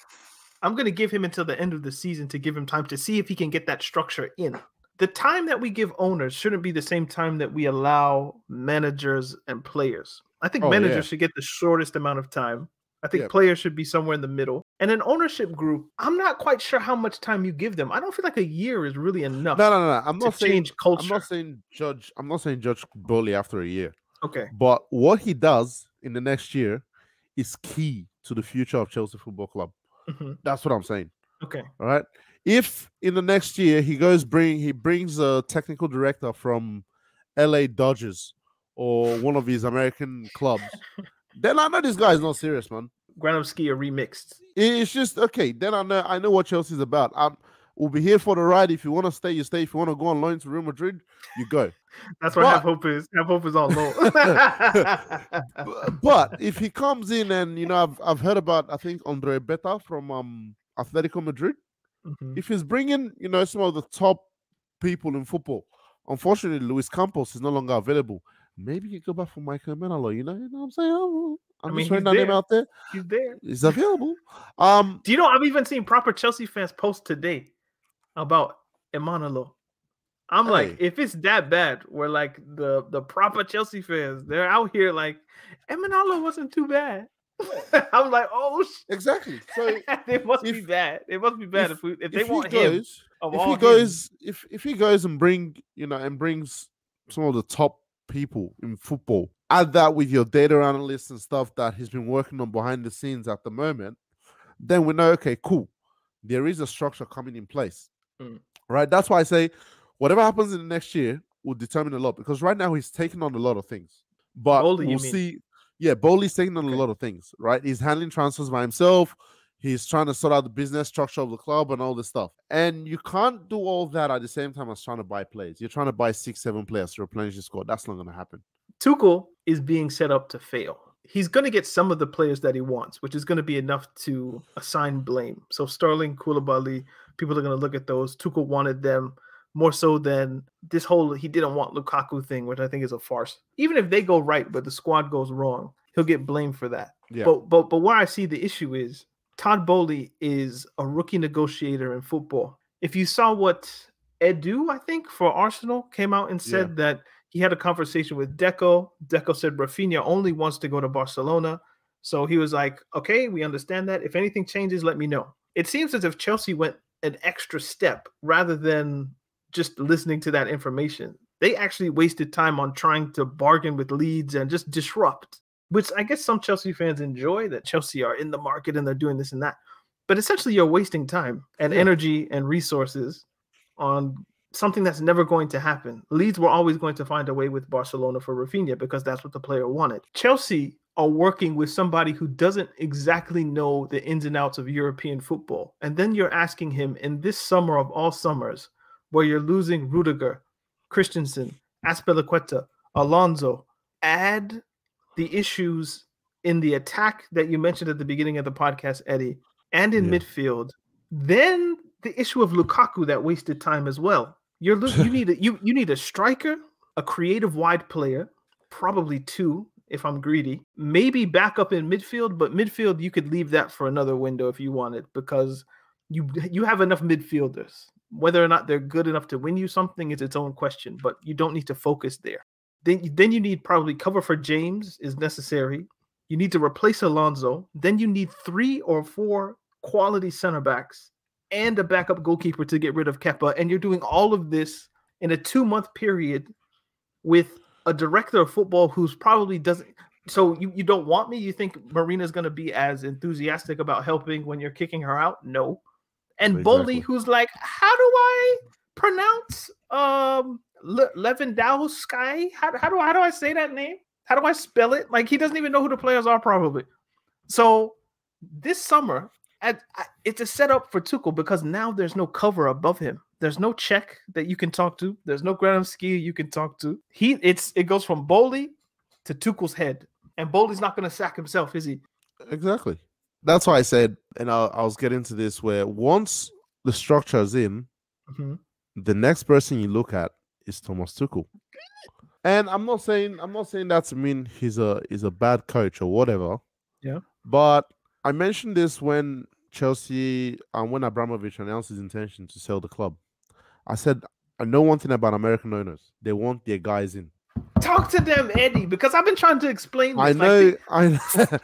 I'm gonna give him until the end of the season to give him time to see if he can get that structure in. The time that we give owners shouldn't be the same time that we allow managers and players. I think Oh, managers yeah. should get the shortest amount of time. I think Yeah. players should be somewhere in the middle. And an ownership group, I'm not quite sure how much time you give them. I don't feel like a year is really enough no, no, no. I'm not saying change culture. I'm not saying judge. I'm not saying judge Boehly after a year. okay. But what he does in the next year is key to the future of Chelsea Football Club. Mhm. That's what I'm saying. Okay. All right. If in the next year he goes bring he brings a technical director from LA Dodgers or one of his American clubs, then I know this guy is not serious, man. Granovsky are remixed. It's just okay. Then I know I know what Chelsea's about. I'm we'll be here for the ride. If you want to stay, you stay. If you want to go on loan to Real Madrid, you go. That's what But- hope is. Half hope is on loan. B- but if he comes in and you know, I've I've heard about I think Andrea Berta from um Atletico Madrid. Mhm. If he's bringing you know some of the top people in football, unfortunately Luis Campos is no longer available. Maybe you go back for Michael Emenalo. You know, you know what I'm saying? I'm, I'm I mean, just throwing that name out there. He's there. He's available. Um, Do you know I've even seen proper Chelsea fans post today about Emenalo. I'm like, if it's that bad, where like the the proper Chelsea fans, they're out here like Emenalo wasn't too bad. I'm like, oh shit. exactly. So it must be bad. It must be bad if- if, we, if they if he want him. goes, Of if he him. goes, if if he goes and bring you know and brings some of the top people in football, add that with your data analysts and stuff that he's been working on behind the scenes at the moment, then we know okay, cool. There is a structure coming in place, Mm. right? That's why I say whatever happens in the next year will determine a lot because right now he's taking on a lot of things, but Boehly, you we'll see. Yeah, Boehly's taking on Okay. a lot of things, right? He's handling transfers by himself. He's trying to sort out the business structure of the club and all this stuff. And you can't do all that at the same time as trying to buy players. You're trying to buy six, seven players to replenish your squad. That's not going to happen. Tuchel is being set up to fail. He's going to get some of the players that he wants, which is going to be enough to assign blame. So Sterling, Koulibaly, people are going to look at those. Tuchel wanted them more so than this whole he didn't want Lukaku thing, which I think is a farce. Even if they go right, but the squad goes wrong, he'll get blamed for that. Yeah. But but but where I see the issue is Todd Boehly is a rookie negotiator in football. If you saw what Edu, I think, for Arsenal came out and said that he had a conversation with Deco. Deco said Rafinha only wants to go to Barcelona. So he was like, okay, we understand that. If anything changes, let me know. It seems as if Chelsea went an extra step rather than just listening to that information. They actually wasted time on trying to bargain with Leeds and just disrupt, which I guess some Chelsea fans enjoy that Chelsea are in the market and they're doing this and that. But essentially, you're wasting time and Yeah. energy and resources on something that's never going to happen. Leeds were always going to find a way with Barcelona for Rafinha because that's what the player wanted. Chelsea are working with somebody who doesn't exactly know the ins and outs of European football. And then you're asking him in this summer of all summers, where you're losing Rudiger, Christensen, Azpilicueta, Alonso, add the issues in the attack that you mentioned at the beginning of the podcast, Eddie, and in Yeah. midfield, then the issue of Lukaku that wasted time as well. You're you need a you you need a striker, a creative wide player, probably two if I'm greedy. Maybe back up in midfield, but midfield you could leave that for another window if you wanted because you you have enough midfielders. Whether or not they're good enough to win you something is its own question, but you don't need to focus there. Then then you need probably cover for James is necessary. You need to replace Alonso. Then you need three or four quality center backs and a backup goalkeeper to get rid of Kepa. And you're doing all of this in a two month period with a director of football who's probably doesn't. So you, you don't want me? You think Marina's going to be as enthusiastic about helping when you're kicking her out? No. And Exactly. Who's like, how do I pronounce um Le- Lewandowski? How, how do how do I say that name? How do I spell it? Like he doesn't even know who the players are probably. So this summer, at, it's a setup for Tuchel because now there's no cover above him. There's no check that you can talk to. There's no Granovsky you can talk to. He it's it goes from Boehly to Tuchel's head, and Boehly's not going to sack himself, is he? Exactly. That's why I said, and I, I was getting to this where once the structure is in, Mhm. the next person you look at is Thomas Tuchel. And I'm not saying I'm not saying that to mean he's a he's a bad coach or whatever. Yeah. But I mentioned this when Chelsea and when Abramovich announced his intention to sell the club. I said I know one thing about American owners. They want their guys in. Talk to them, Eddie, because I've been trying to explain. This. I Like, know the- I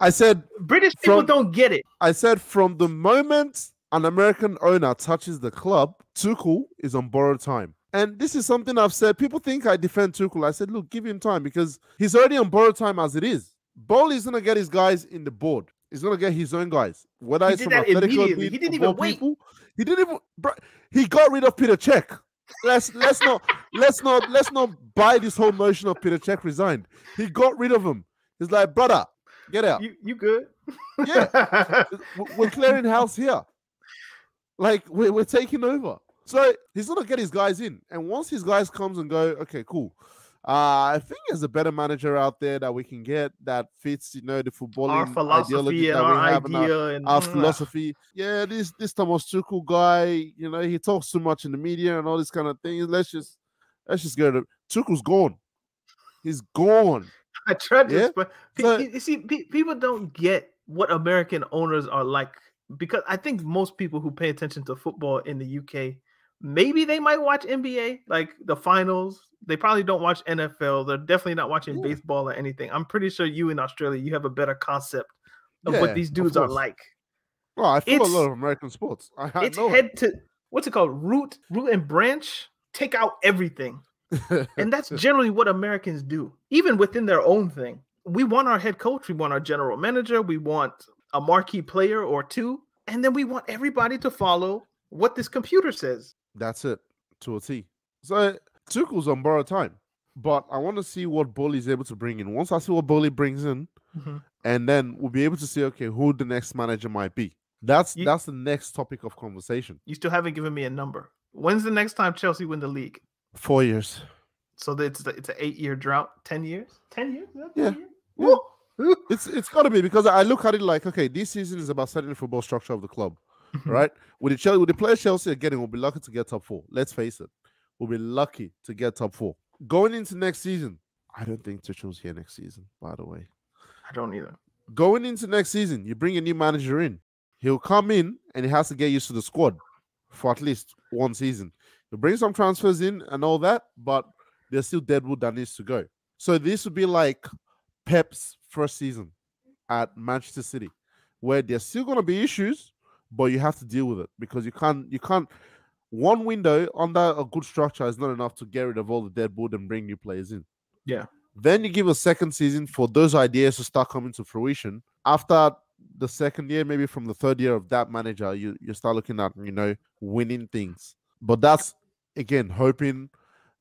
I said British people don't get it. I said from the moment an American owner touches the club, Tuchel is on borrowed time. And this is something I've said. People think I defend Tuchel. I said, look, give him time because he's already on borrowed time as it is. Boehly's gonna get his guys in the board. He's gonna get his own guys. Whether He it's from that Atletico immediately. Madrid, He didn't even wait. People, he didn't even. Bro, he got rid of Peter Cech. Let's let's not let's not let's not buy this whole notion of Peter Cech resigned. He got rid of him. He's like, brother, get out. You you good? Yeah. We're clearing house here. Like we're, we're taking over. So he's gonna get his guys in. And once his guys comes and go, okay, cool. Uh, I think there's a better manager out there that we can get that fits, you know, the footballing our philosophy ideology and that we our have and our- idea and our Mm. philosophy. Yeah, this this Thomas Tuchel guy, you know, he talks too much in the media and all this kind of thing. Let's just let's just get it. Tuchel's gone. He's gone. I tried to Yeah? explain. Pe- So- you see, people don't get what American owners are like because I think most people who pay attention to football in the UK, maybe they might watch NBA, like the finals. They probably don't watch NFL. They're definitely not watching Yeah. baseball or anything. I'm pretty sure you in Australia, you have a better concept of Yeah, what these dudes are like. Well, I follow a lot of American sports. I, I It's head to what's it called? Root, root and branch. Take out everything. And that's generally what Americans do, even within their own thing. We want our head coach, we want our general manager, we want a marquee player or two, and then we want everybody to follow what this computer says. That's it to a T. So Tuchel's on borrowed time, but I want to see what Boehly's able to bring in. Once I see what Boehly brings in, Mhm. and then we'll be able to see okay who the next manager might be. That's You- that's the next topic of conversation. You still haven't given me a number. When's the next time Chelsea win the league? Four years. So it's it's an eight year drought. Ten years? Ten years? 10 Yeah. years? Yeah. It's it's got to be because I look at it like okay, this season is about setting the football structure of the club. Mm-hmm. right? With the Chelsea, with the players Chelsea are getting, we'll be lucky to get top four. Let's face it, we'll be lucky to get top four. Going into next season, I don't think Tuchel's here next season. By the way, I don't either. going into next season, you bring a new manager in. He'll come in and he has to get used to the squad for at least one season. He'll bring some transfers in and all that, but there's still deadwood that needs to go. So this would be like Pep's first season at Manchester City, where there's still gonna be issues, but you have to deal with it because you can't you can't one window under a good structure is not enough to get rid of all the deadwood and bring new players in. Yeah. Then you give a second season for those ideas to start coming to fruition. After the second year, maybe from the third year of that manager, you, you start looking at, you know, winning things. But that's again hoping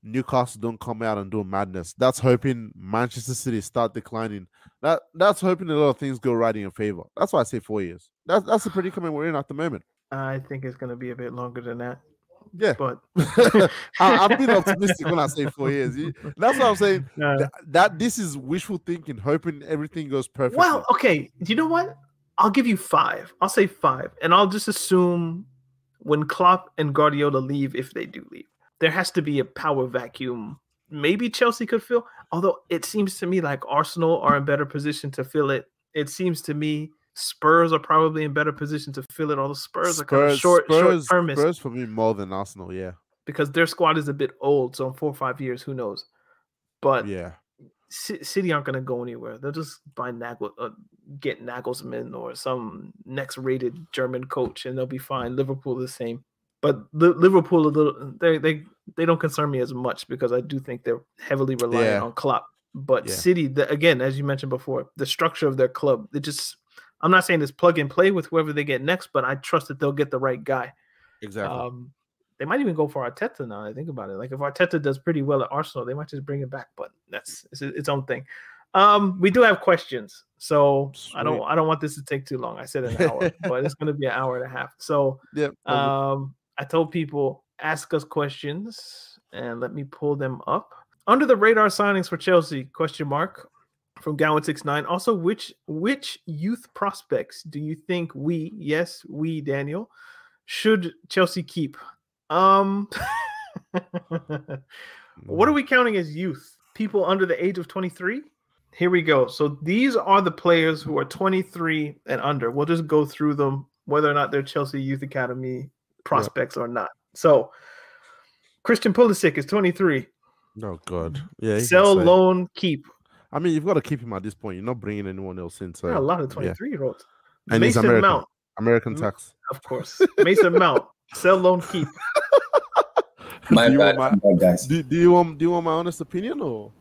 Newcastle don't come out and do madness. That's hoping Manchester City start declining. That that's hoping a lot of things go right in your favor. That's why I say four years. That's that's the predicament we're in at the moment. I think it's gonna be a bit longer than that. Yeah. But I, I'm being optimistic when I say four years. That's what I'm saying. uh, Th- that this is wishful thinking, hoping everything goes perfect. Well, okay. Do you know what? I'll give you five. I'll say five, and I'll just assume when Klopp and Guardiola leave, if they do leave, there has to be a power vacuum. Maybe Chelsea could fill. Although it seems to me like Arsenal are in better position to fill it. It seems to me Spurs are probably in better position to fill it. all Although Spurs, are kind of short, Spurs, short termist Spurs for me more than Arsenal. Yeah, because their squad is a bit old. So in four or five years, who knows? But yeah, C- City aren't going to go anywhere. They'll just buy Nagel, uh, get Nagelsmann or some next-rated German coach, and they'll be fine. Liverpool the same, but Liverpool a little they they they don't concern me as much because I do think they're heavily reliant Yeah. on Klopp. But Yeah. City, the, again, as you mentioned before, the structure of their club, they just. I'm not saying it's plug and play with whoever they get next, but I trust that they'll get the right guy. exactly. Um, they might even go for Arteta now. I think about it. Like if Arteta does pretty well at Arsenal, they might just bring it back. But that's it's its own thing. Um, we do have questions, so I don't I don't want this to take too long. I said an hour, but it's going to be an hour and a half. So yeah, um, I told people ask us questions, and let me pull them up. Under the radar signings for Chelsea? Question mark from Gowan six nine. Also, which which youth prospects do you think we yes we Daniel should Chelsea keep? Um, what are we counting as youth? People under the age of twenty three. Here we go. So these are the players who are 23 and under. We'll just go through them, whether or not they're Chelsea Youth Academy prospects or not. So Christian Pulisic is 23. Oh god, yeah. Sell, say. loan, keep. I mean, you've got to keep him at this point. You're not bringing anyone else in. So There are a lot of yeah. 23 year olds. And Mason American. Mount, American Mm. tax. of course. Mason Mount, sell, loan, keep. My do, you bad, want my guys. do, do you want do you want my honest opinion or?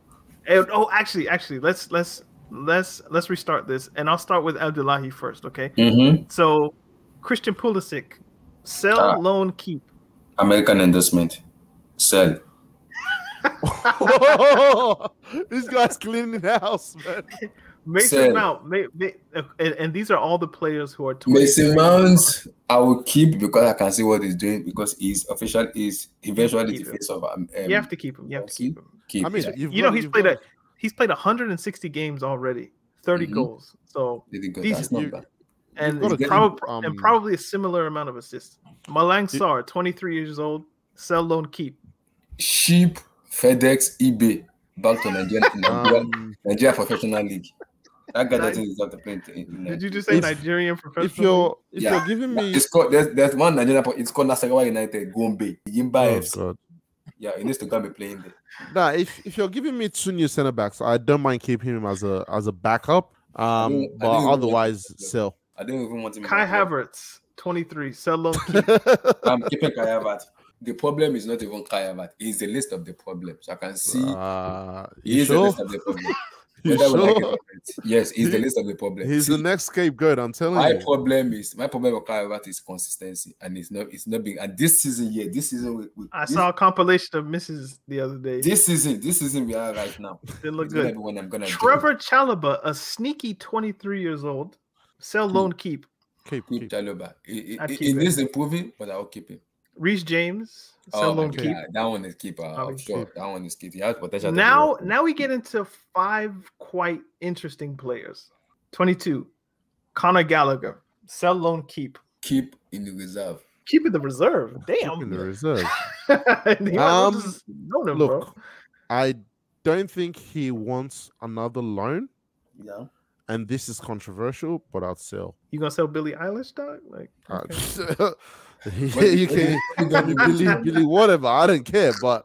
And- oh, actually, actually, let's let's let's let's restart this, and I'll start with Abdullahi first. Okay. Mm-hmm. So Christian Pulisic, sell, Ah. loan, keep. American investment. Sell. this guy's cleaning the house, man. Mason Sell. Mount, ma- ma- and, and these are all the players who are 20. Mason Mount, I will keep because I can see what he's doing because he's official is eventually Keep the face of um, You have to keep him. You have to keep him. keep. I mean, yeah. you've You know, got- he's you've played a he's played 160 games already, 30 Mhm. goals. So Really good. these- That's not you- bad. And got prob- um, and probably a similar amount of assists. Malang Sarr, 23 years old, sell loan keep. Sheep, FedEx, eBay, back to Nigeria, Nigeria, Um, Nigeria Professional League. That guy Nice. doesn't deserve to play in, in, Did you just say If- Nigerian professional? if you're if Yeah. you're giving me, It's called there's, there's one Nigerian. It's called Nasarawa United, Gombe, Yimba oh FC. god, Yeah, he needs to go and be playing there. nah. If if you're giving me two new center backs, I don't mind keeping him as a as a backup. Um, I don't but even otherwise, him to sell. I don't even want him. in Kai my. Havertz, 23, sell. I'm keeping Kai Havertz. The problem is not even Kai Havertz. He's the list of the problems. I can see uh, he you is the sure? list of the problems. You like sure? Yes, he's the list of the problems. He's See, the next scapegoat. I'm telling my you. My problem is my problem with Kai Havertz is consistency, and it's not it's not being. And this season, yeah, this season we, we I this, saw a compilation of misses the other day. this season, this season we are right now. Didn't look It's gonna good. be when I'm gonna do it. Trevoh Chalobah, a sneaky 23 years old, sell loan keep. Keep, keep keep. Chalobah. It, keep needs improving, but I'll keep him. Reece James, Oh sell my loan God, keep. that one is keeper. I'm Obviously. sure that one is keep. He has potential. to be Now, now we get into five quite interesting players. 22, Conor Gallagher, sell loan keep. keep in the reserve. Keep in the reserve. Damn. in the reserve. Um, we'll just loan him, bro. Look, I don't think he wants another loan, Yeah. And this is controversial, but I'd sell. You gonna sell Billy Eilish, dog? Like, Uh, okay. you can you can believe Billy whatever. I don't care, but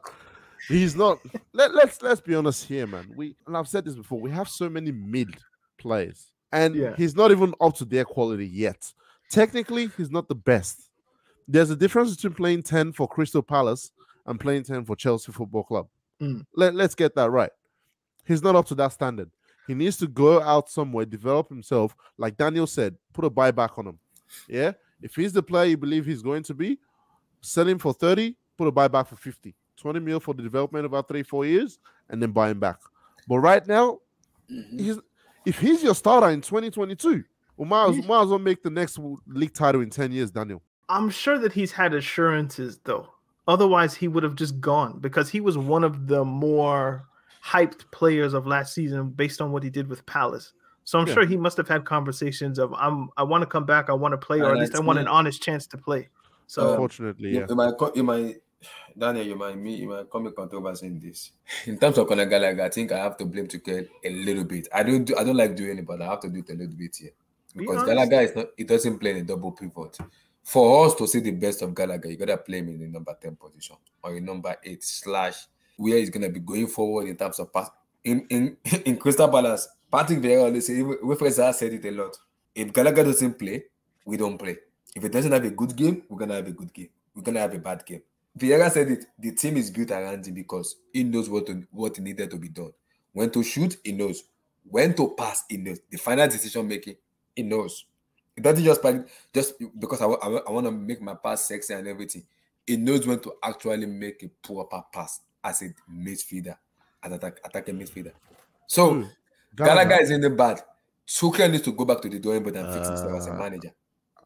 he's not. Let, let's let's be honest here, man. We and I've said this before. We have so many mid players, and Yeah. he's not even up to their quality yet. Technically, he's not the best. There's a difference between playing ten for Crystal Palace and playing ten for Chelsea Football Club. Mm. Let, let's get that right. He's not up to that standard. He needs to go out somewhere, develop himself. Like Daniel said, put a buyback on him. Yeah. If he's the player you believe he's going to be, sell him for 30, put a buyback for 50. 20 mil for the development of about three, four years, and then buy him back. But right now, Mhm. he's if he's your starter in 2022, we might as, might as well make the next league title in 10 years, Daniel. I'm sure that he's had assurances though. Otherwise, he would have just gone because he was one of the more hyped players of last season based on what he did with Palace. So I'm Yeah. sure he must have had conversations of I'm I want to come back, I want to play, or And at least I that's want an honest chance to play. So uh, Unfortunately, You, yeah. you might, you might, Daniel, you might, me, you might come in controversy in this. In terms of Conor Gallagher, I think I have to blame Tuchel a little bit. I don't, do, I don't like doing it, but I have to do it a little bit here because honest. Gallagher is not, he doesn't play in a double pivot. For us to see the best of Gallagher, you gotta play him in the number ten position or in number eight slash where he's gonna be going forward in terms of pass. In in in Crystal Palace, Patrick Vieira always Wilfried Zaha said it a lot. If Gallagher doesn't play, we don't play. If it doesn't have a good game, we're gonna have a good game. We're gonna have a bad game. Vieira said it. The team is built around him because he knows what to, what needed to be done. When to shoot, he knows. When to pass, he knows. The final decision making, he knows. It doesn't just just because I, I, I, want to make my pass sexy and everything. He knows when to actually make a proper pass as a midfielder, as attack, attacking midfielder. So Hmm. Gallagher is in the bad. Tuchel needs to go back to the drawing board and fix himself as a Uh, manager.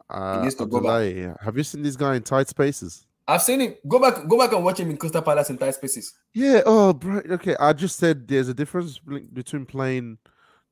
Uh, needs to go back. Have you seen this guy in tight spaces? I've seen him. Go back, go back and watch him in Crystal Palace in tight spaces. Yeah. Oh, bro. Okay. I just said there's a difference between playing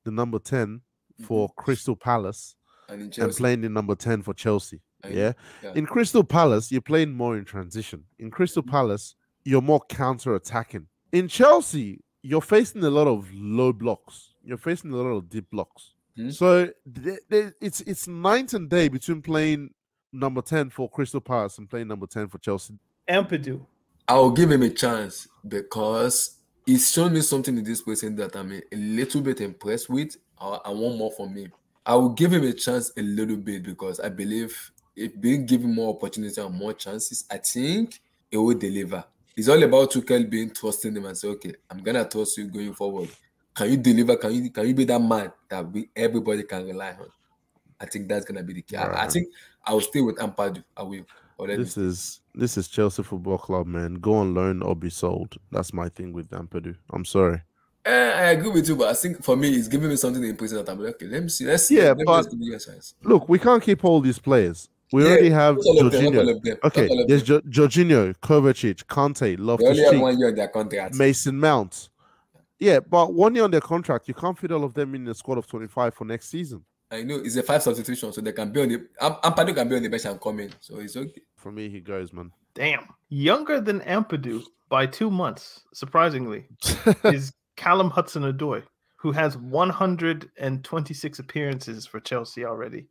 the number 10 for Crystal Palace And and playing the number 10 for Chelsea. Yeah. yeah. In Crystal Palace, you're playing more in transition. In Crystal Palace, you're more counter attacking. In Chelsea, you're facing a lot of low blocks. You're facing a lot of deep blocks. Hmm. So th- th- it's it's night and day between playing number 10 for Crystal Palace and playing number 10 for Chelsea. Ampadu. I'll give him a chance because he's shown me something in this person that I'm a, a little bit impressed with. I, I want more from him. I will give him a chance a little bit because I believe if being given more opportunity and more chances, I think it will deliver. It's all about Tuchel being trusting him and say, okay, I'm gonna trust you going forward. Can you deliver? Can you can you be that man that we everybody can rely on? I think that's gonna be the key. I, I think I will stay with Ampadu. I will. Already. This is this is Chelsea Football Club, man. Go on loan or be sold. That's my thing with Ampadu. I'm sorry. Eh, I agree with you, but I think for me, it's giving me something to impress that I'm like, okay, let me see. Let's see. Yeah, let but- just give you. Look, we can't keep all these players. We Yeah, already have not all of them, not all Jorginho. them, Okay, there's jo- Jorginho, Kovacic, Kante, Loftus-Cheek, one year on their contract. Mason Mount. Yeah, but one year on their contract, you can't fit all of them in the squad of 25 for next season. I know it's a five substitution, so they can be on the. Am- Ampadu can be on the bench and come in, so it's okay. For me, he goes, man. Damn. Younger than Ampadu by two months, surprisingly, is Callum Hudson Odoi, who has 126 appearances for Chelsea already.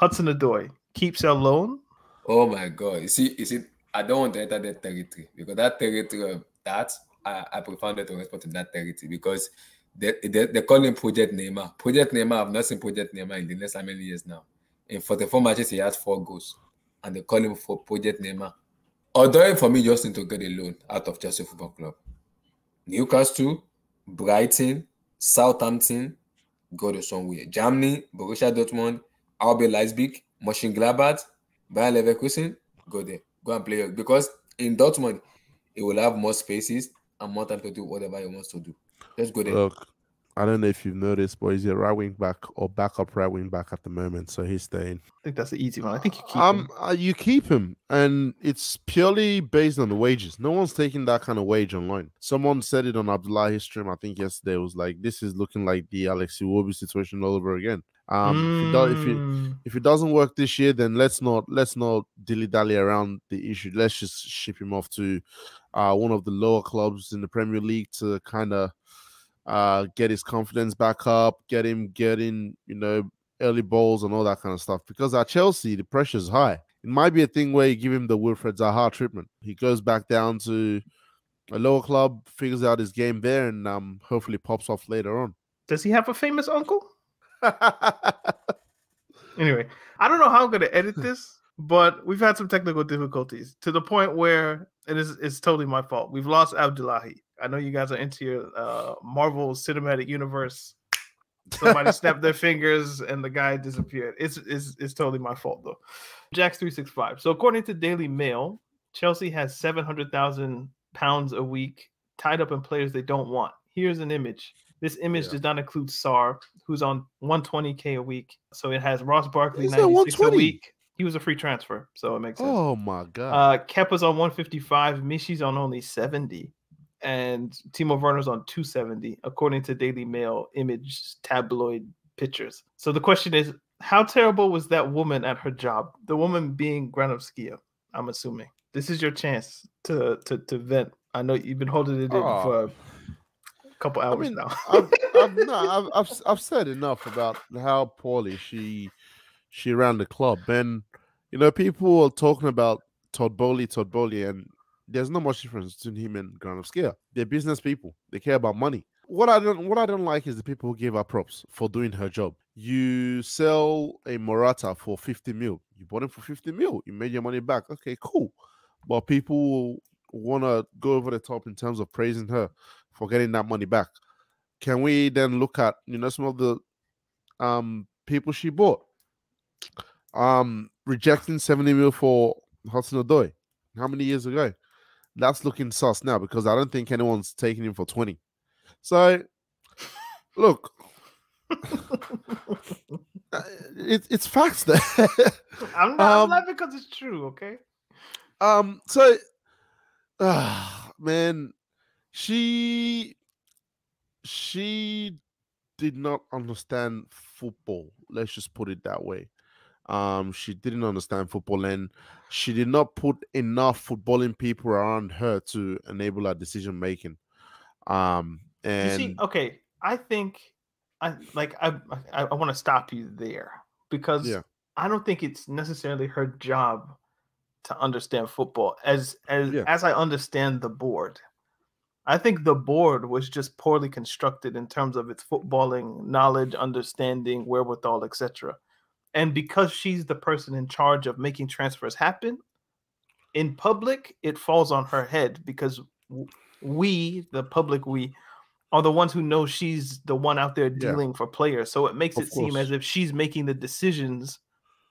Hudson Odoi keeps our loan. Oh my god! You see, you see, I don't want to enter that territory because that territory of that I, I prefer not to respond to that territory because they, they, they call him Project Neymar. Project Neymar, I've not seen Project Neymar in the last how many years now. In 44 matches, he has four goals, and they call him for Project Neymar. Although for me, just need to get a loan out of Chelsea Football Club. Newcastle, Brighton, Southampton, go to somewhere. Germany, Borussia Dortmund, RB Leipzig, Mönchengladbach, Bayer Leverkusen, go there. Go and play because in Dortmund, he will have more spaces and more time to do whatever he wants to do. Let's go there. Look, I don't know if you've noticed, but he's a right wing back or backup right wing back at the moment, so he's staying. I think that's the easy one. I think you keep Um, him. uh, you keep him, and it's purely based on the wages. No one's taking that kind of wage online. Someone said it on Abdullahi's stream, I think yesterday. It was like, "This is looking like the Alex Iwobi situation all over again." Um, if, it does, if it Mm, if it doesn't work this year, then let's not let's not dilly dally around the issue. Let's just ship him off to uh, one of the lower clubs in the Premier League to kind of uh, get his confidence back up, get him getting you know early balls and all that kind of stuff. Because at Chelsea, the pressure's high. It might be a thing where you give him the Wilfried Zaha treatment. He goes back down to a lower club, figures out his game there, and um, hopefully pops off later on. Does he have a famous uncle? Anyway, I don't know how I'm going to edit this, but we've had some technical difficulties to the point where it is it's totally my fault. We've lost Abdullahi. I know you guys are into your uh, Marvel Cinematic Universe. Somebody snapped their fingers and the guy disappeared. It's, it's it's totally my fault though. Jack's three six five. So according to Daily Mail, Chelsea has seven hundred thousand pounds a week tied up in players they don't want. Here's an image. This image Yeah. does not include Sarr, who's on 120k a week. So it has Ross Barkley Is that 96 a 120? week. He was a free transfer, so it makes sense. oh my god! Uh, Kepa's on 155. Michy's on only 70. And Timo Werner's on 270, according to Daily Mail image tabloid pictures. So the question is, how terrible was that woman at her job? The woman being Granovskaia, I'm assuming. This is your chance to to, to vent. I know you've been holding it in Oh. for couple hours mean, now. I've, I've, no, I've, I've, I've said enough about how poorly she she ran the club, and you know people are talking about Todd Boehly, Todd Boehly, and there's not much difference between him and Granovskaia. They're business people; they care about money. What I don't what I don't like is the people who give her props for doing her job. You sell a Morata for 50 mil. You bought him for 50 mil. You made your money back. Okay, cool. But people want to go over the top in terms of praising her for getting that money back. Can we then look at you know some of the um people she bought? Um rejecting 70 mil for Hudson Odoi. How many years ago? That's looking sus now because I don't think anyone's taking him for 20 so look. Uh, it, it's facts there. I'm not, Um, because it's true, okay? Um, so, ah, man, she she did not understand football. Let's just put it that way. Um, she didn't understand football, and she did not put enough footballing people around her to enable her decision making. Um, You see, okay, I think I like I I, I want to stop you there because Yeah. I don't think it's necessarily her job to understand football as as Yeah. as I understand the board. I think the board was just poorly constructed in terms of its footballing knowledge, understanding, wherewithal, etc. And because she's the person in charge of making transfers happen, in public, it falls on her head because we, the public, we are the ones who know she's the one out there Yeah. dealing for players. So it makes Of it seem as if she's making the decisions,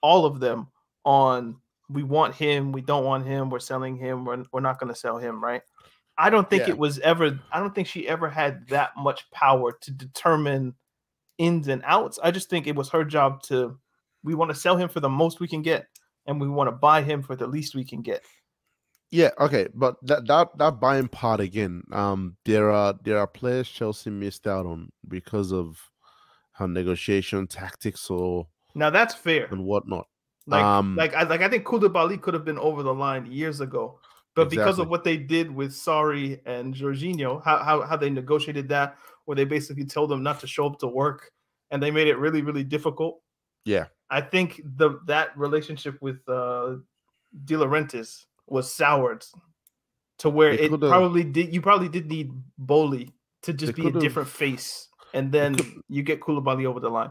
all of them, on we want him, we don't want him, we're selling him, we're, we're not going to sell him, right? I don't think Yeah. it was ever, I don't think she ever had that much power to determine ins and outs. I just think it was her job to, we want to sell him for the most we can get, and we want to buy him for the least we can get. Yeah, okay, but that that that buying part again, um, there are there are players Chelsea missed out on because of her negotiation tactics or Now that's fair. and whatnot. Like, Um, like, I, like I think Koulibaly could have been over the line years ago, but because of what they did with Sarri and Jorginho, how, how how they negotiated that, where they basically told them not to show up to work, and they made it really really difficult. Yeah, I think the that relationship with uh, De Laurentiis was soured to where They it probably did. You probably did need Boehly to just be a different face, and then you get Koulibaly over the line.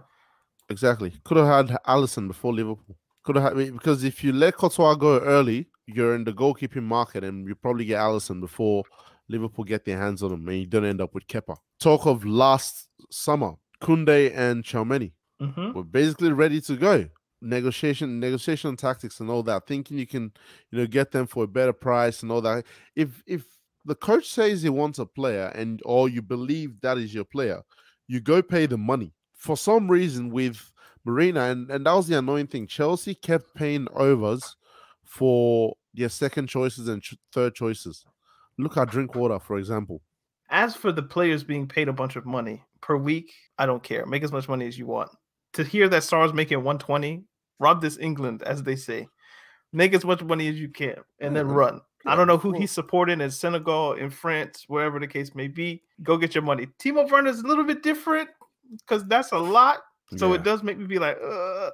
exactly. Could have had Alisson before Liverpool. Could have had because if you let Courtois go early, you're in the goalkeeping market, and you probably get Alisson before Liverpool get their hands on him, and you don't end up with Kepa. Talk of last summer, Koundé and Tchouaméni. Mhm. we're basically ready to go. Negotiation, negotiation tactics, and all that. Thinking you can, you know, get them for a better price and all that. If if the coach says he wants a player and or you believe that is your player, you go pay the money. For some reason, with Marina, and, and that was the annoying thing. Chelsea kept paying overs for their second choices and ch- third choices. Look at Drinkwater, for example. As for the players being paid a bunch of money per week, I don't care. Make as much money as you want. To hear that Stars making 120, rob this England, as they say. Make as much money as you can and then Yeah, run. I don't know who he's supporting in Senegal, in France, wherever the case may be. Go get your money. Timo Werner is a little bit different because that's a lot. So Yeah. it does make me be like, uh,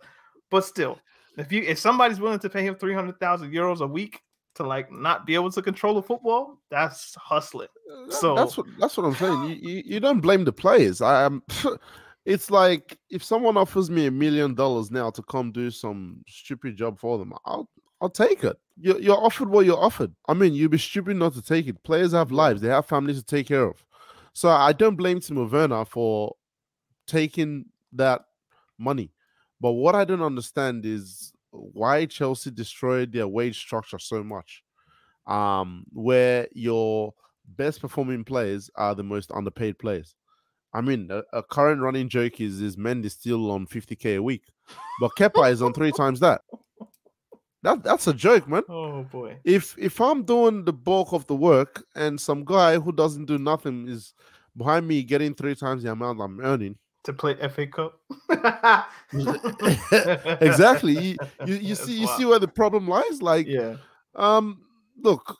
but still, if you if somebody's willing to pay him 300,000 euros a week to like not be able to control the football, that's hustling. So- that's what that's what I'm saying. You, you you don't blame the players. I am. It's like if someone offers me a million dollars now to come do some stupid job for them, I'll I'll take it. You're, you're offered what you're offered. I mean, you'd be stupid not to take it. Players have lives; they have families to take care of. So I don't blame Timo Werner for taking that money. But what I don't understand is why Chelsea destroyed their wage structure so much, um, where your best performing players are the most underpaid players. I mean, a, a current running joke is is Mendy still on 50k a week, but Kepa is on three times that. That that's a joke, man. Oh boy. If if I'm doing the bulk of the work and some guy who doesn't do nothing is behind me getting three times the amount I'm earning, To play FA Cup. exactly. You you, you see you see where the problem lies. Like, Yeah. um, look,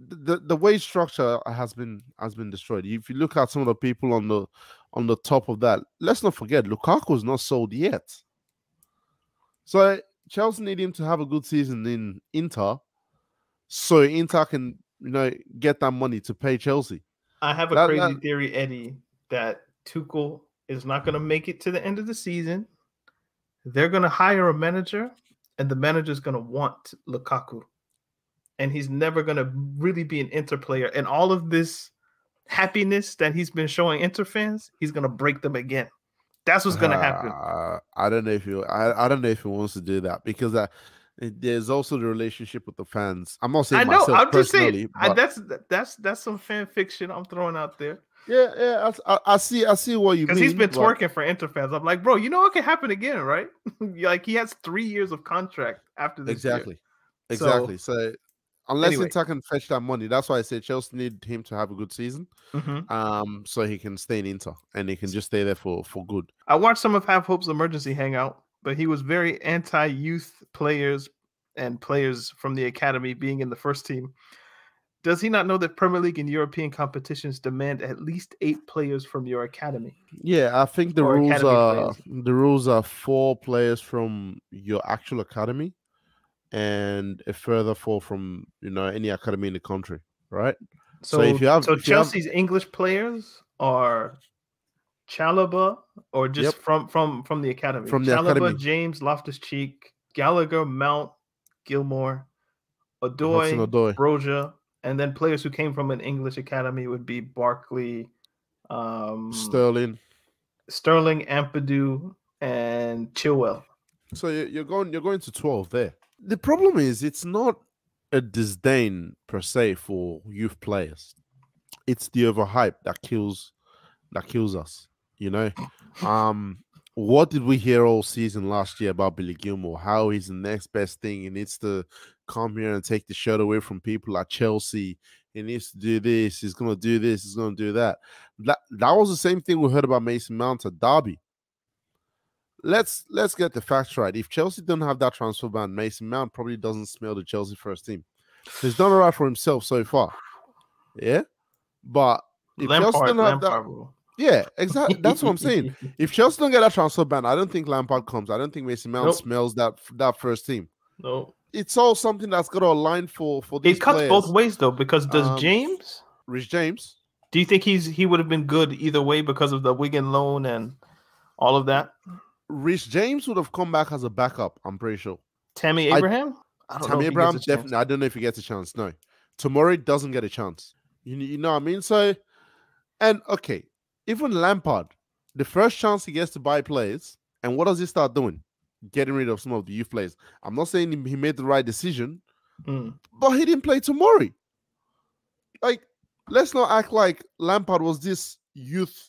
the the wage structure has been has been destroyed. If you look at some of the people on the on the top of that, let's not forget Lukaku is not sold yet. So Chelsea need him to have a good season in Inter, so Inter can you know get that money to pay Chelsea. I have a That- crazy that- theory, Eddie, that Tuchel is not going to make it to the end of the season. They're going to hire a manager, and the manager's going to want Lukaku. And he's never going to really be an Inter player. And all of this happiness that he's been showing Inter fans, he's going to break them again. That's what's going to happen. Uh, I don't know if you. I, I don't know if he wants to do that because uh, there's also the relationship with the fans. I'm not saying I know. myself I'm just personally, saying. I, but- that's that's that's some fan fiction I'm throwing out there yeah, yeah. I, I, I see. I see what you mean. because he's been but- twerking for Inter fans. I'm like, bro, you know what can happen again, right? like he has three years of contract after this. year. Exactly. Exactly. So, unless anyway. Inter can fetch that money, that's why I say Chelsea need him to have a good season, Mhm. um, so he can stay in Inter and he can just stay there for for good. I watched some of Have Hope's emergency hangout, but he was very anti-youth players and players from the academy being in the first team. Does he not know that Premier League and European competitions demand at least eight players from your academy? Yeah, I think the Or rules are players. the rules are four players from your actual academy, and a further four from you know any academy in the country, right? So, So if you have- so if you have- Chelsea's English players are Chalobah or just Yep. from from from the academy. From the Chalobah, academy. James Loftus Cheek, Gallagher, Mount, Gilmour, Odoi, Odoi. Broja, and then players who came from an English academy would be Barkley, um, Sterling. Sterling, Ampadu, and Chilwell. So you- you're going you're going to twelve there. the problem is it's not a disdain per se for youth players. It's the overhype that kills that kills us. You know, um, what did we hear all season last year about Billy Gilmour? How he's the next best thing. and it's to come here and take the shirt away from people like Chelsea. He needs to do this. He's gonna do this. He's gonna do that. That that was the same thing we heard about Mason Mount at Derby. Let's let's get the facts right. If Chelsea don't have that transfer ban, Mason Mount probably doesn't smell the Chelsea first team. He's done all right for himself so far. Yeah, but if Chelsea don't have that, Lampard rule. yeah, exactly. That's what I'm saying. If Chelsea don't get that transfer ban, I don't think Lampard comes. I don't think Mason Mount Nope. smells that that first team. No, It's all something that's got to align for for these it cuts players. both ways though. Because does Um, James? Reece James, Do you think he's he would have been good either way because of the Wigan loan and all of that? Reece James would have come back as a backup. I'm pretty sure. Tammy Abraham? I, don't Tammy Abraham gets a chance. definitely. I don't know if he gets a chance. No, Tomori doesn't get a chance. You, you know what I mean? So, and okay, even Lampard, the first chance he gets to buy players, and what does he start doing? Getting rid of some of the youth players. I'm not saying he- made the right decision, Mm. but he didn't play Tomori. Like, let's not act like Lampard was this youth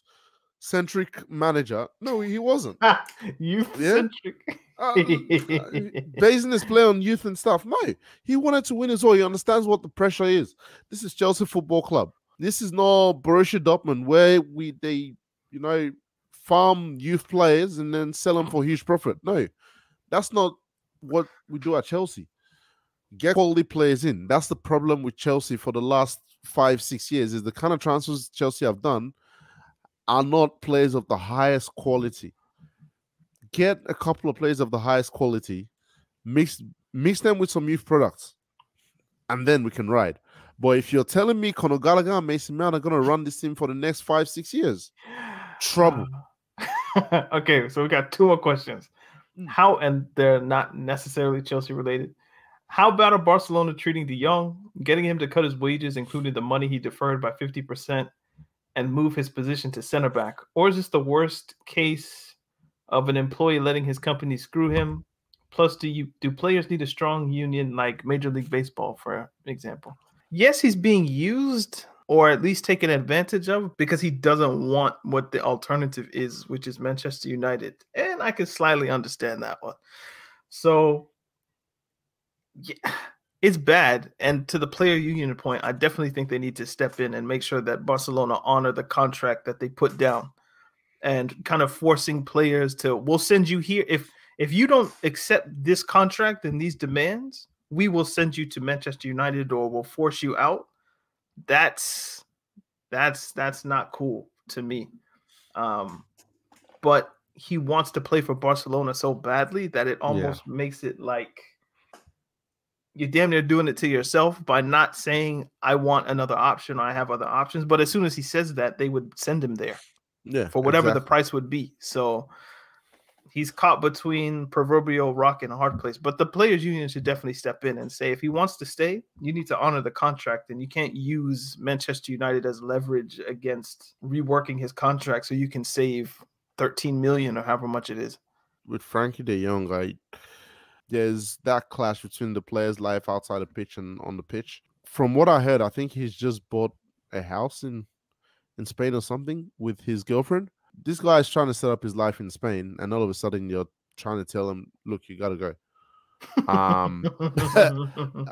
centric manager. No, he wasn't. you Yeah? centric. Uh, uh, basing his play on youth and stuff. No, he wanted to win as well. He understands what the pressure is. This is Chelsea Football Club. This is not Borussia Dortmund where we they you know farm youth players and then sell them for huge profit. No, that's not what we do at Chelsea. Get quality players in. That's the problem with Chelsea for the last five six years. Is the kind of transfers Chelsea have done are not players of the highest quality get a couple of players of the highest quality, mix mix them with some youth products, and then we can ride. But if you're telling me Conor Gallagher and Mason Mount are gonna run this team for the next five, six years, trouble. okay, so we got two more questions. Mm. How and they're not necessarily Chelsea related. How about are Barcelona treating De Jong, getting him to cut his wages, including the money he deferred by 50%, and move his position to center back? Or is this the worst case of an employee letting his company screw him? Plus, do you do players need a strong union like Major League Baseball, for example? Yes, he's being used or at least taken advantage of because he doesn't want what the alternative is, which is Manchester United. And I can slightly understand that one. So, yeah, it's bad. And to the player union point, I definitely think they need to step in and make sure that Barcelona honor the contract that they put down and kind of forcing players to, we'll send you here. If if you don't accept this contract and these demands, we will send you to Manchester United or we'll force you out. That's that's that's not cool to me. Um, but he wants to play for Barcelona so badly that it almost makes it like you're damn near doing it to yourself by not saying I want another option. or I have other options. But as soon as he says that, they would send him there Yeah, for whatever the price would be. So he's caught between proverbial rock and a hard place. But the players' union should definitely step in and say if he wants to stay, you need to honor the contract, and you can't use Manchester United as leverage against reworking his contract so you can save 13 million or however much it is. with Frankie De Jong, I there's that clash between the player's life outside the pitch and on the pitch. From what I heard, I think he's just bought a house in in Spain or something with his girlfriend. This guy is trying to set up his life in Spain, and all of a sudden you're trying to tell him, "Look, you gotta go." Um,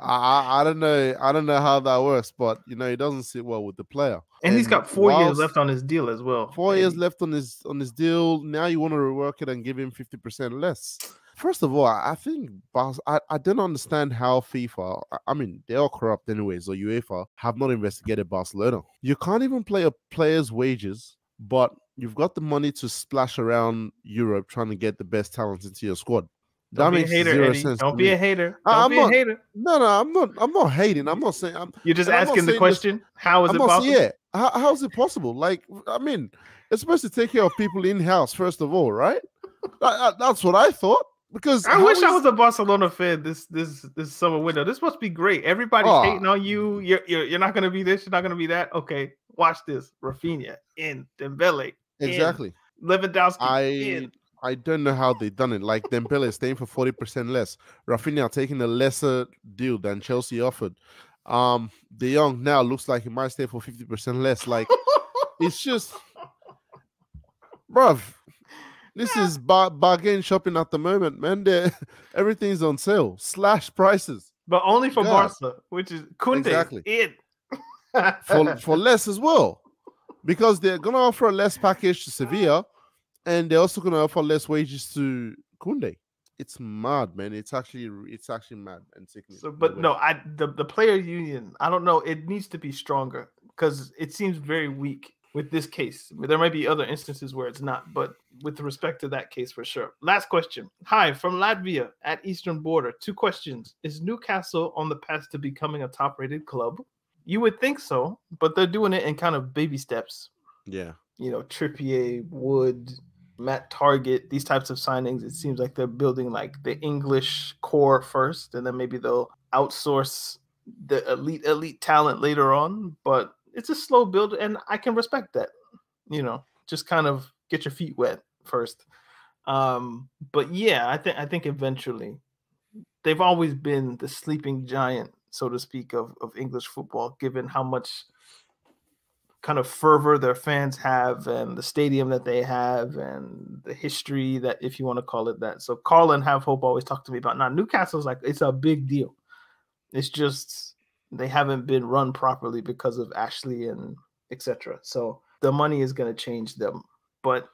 I, I don't know, I don't know how that works, but you know, it doesn't sit well with the player. and he's got four years left on his deal as well. Four years left on his on his deal. Now you want to rework it and give him fifty percent less. First of all, I think I, I don't understand how FIFA. I- I mean, they are corrupt anyways, or UEFA have not investigated Barcelona. You can't even play a player's wages, but you've got the money to splash around Europe trying to get the best talent into your squad. Don't that be a makes hater, zero Eddie. sense. Don't be me. a hater. Don't I'm be not- a hater. No, no, I'm not. I'm not hating. I'm not saying. I'm. You're just asking the saying this- question. How is I'm it possible? saying, yeah. How, how's it possible? Like, I mean, it's supposed to take care of people in house first of all, right? That- that- uh, that's what I thought. Because I how wish I was a Barcelona fan this this this summer window. This must be great. Everybody's Aw. Ah. hating on you. You're, you're you're not gonna be this. You're not gonna be that. Okay, watch this. Raphinha in Dembele, in exactly. Lewandowski I in. I don't know how they done it. Like Dembele staying for forty percent less, Raphinha taking a lesser deal than Chelsea offered. Um, De Jong now looks like he might stay for fifty percent less. Like it's just, bruv, this is bar- bargain shopping at the moment, man. They're, everything's on sale, slash prices but only for Yeah. Barca, which is Koundé. Exactly. It. for for less as well, because they're gonna offer a less package to Sevilla, and they're also gonna offer less wages to Koundé. It's mad, man. It's actually it's actually mad and sickening. So, but no, I the, the player union. I don't know. It needs to be stronger because it seems very weak with this case. There might be other instances where it's not, but with respect to that case, for sure. Last question. Hi from Latvia at Eastern Border. Two questions: Is Newcastle on the path to becoming a top-rated club? You would think so, but they're doing it in kind of baby steps. yeah, You know, Trippier, Wood, Matt Targett, these types of signings. It seems like they're building like the English core first, and then maybe they'll outsource the elite elite talent later on. But it's a slow build, and I can respect that. You know, just kind of get your feet wet first. Um, but yeah, I think I think eventually they've always been the sleeping giant, so to speak, of, of English football, given how much kind of fervor their fans have and the stadium that they have and the history that if you want to call it that. So Carl and Have Hope always talk to me about now Newcastle's like it's a big deal. It's just they haven't been run properly because of Ashley and etc. So the money is going to change them, but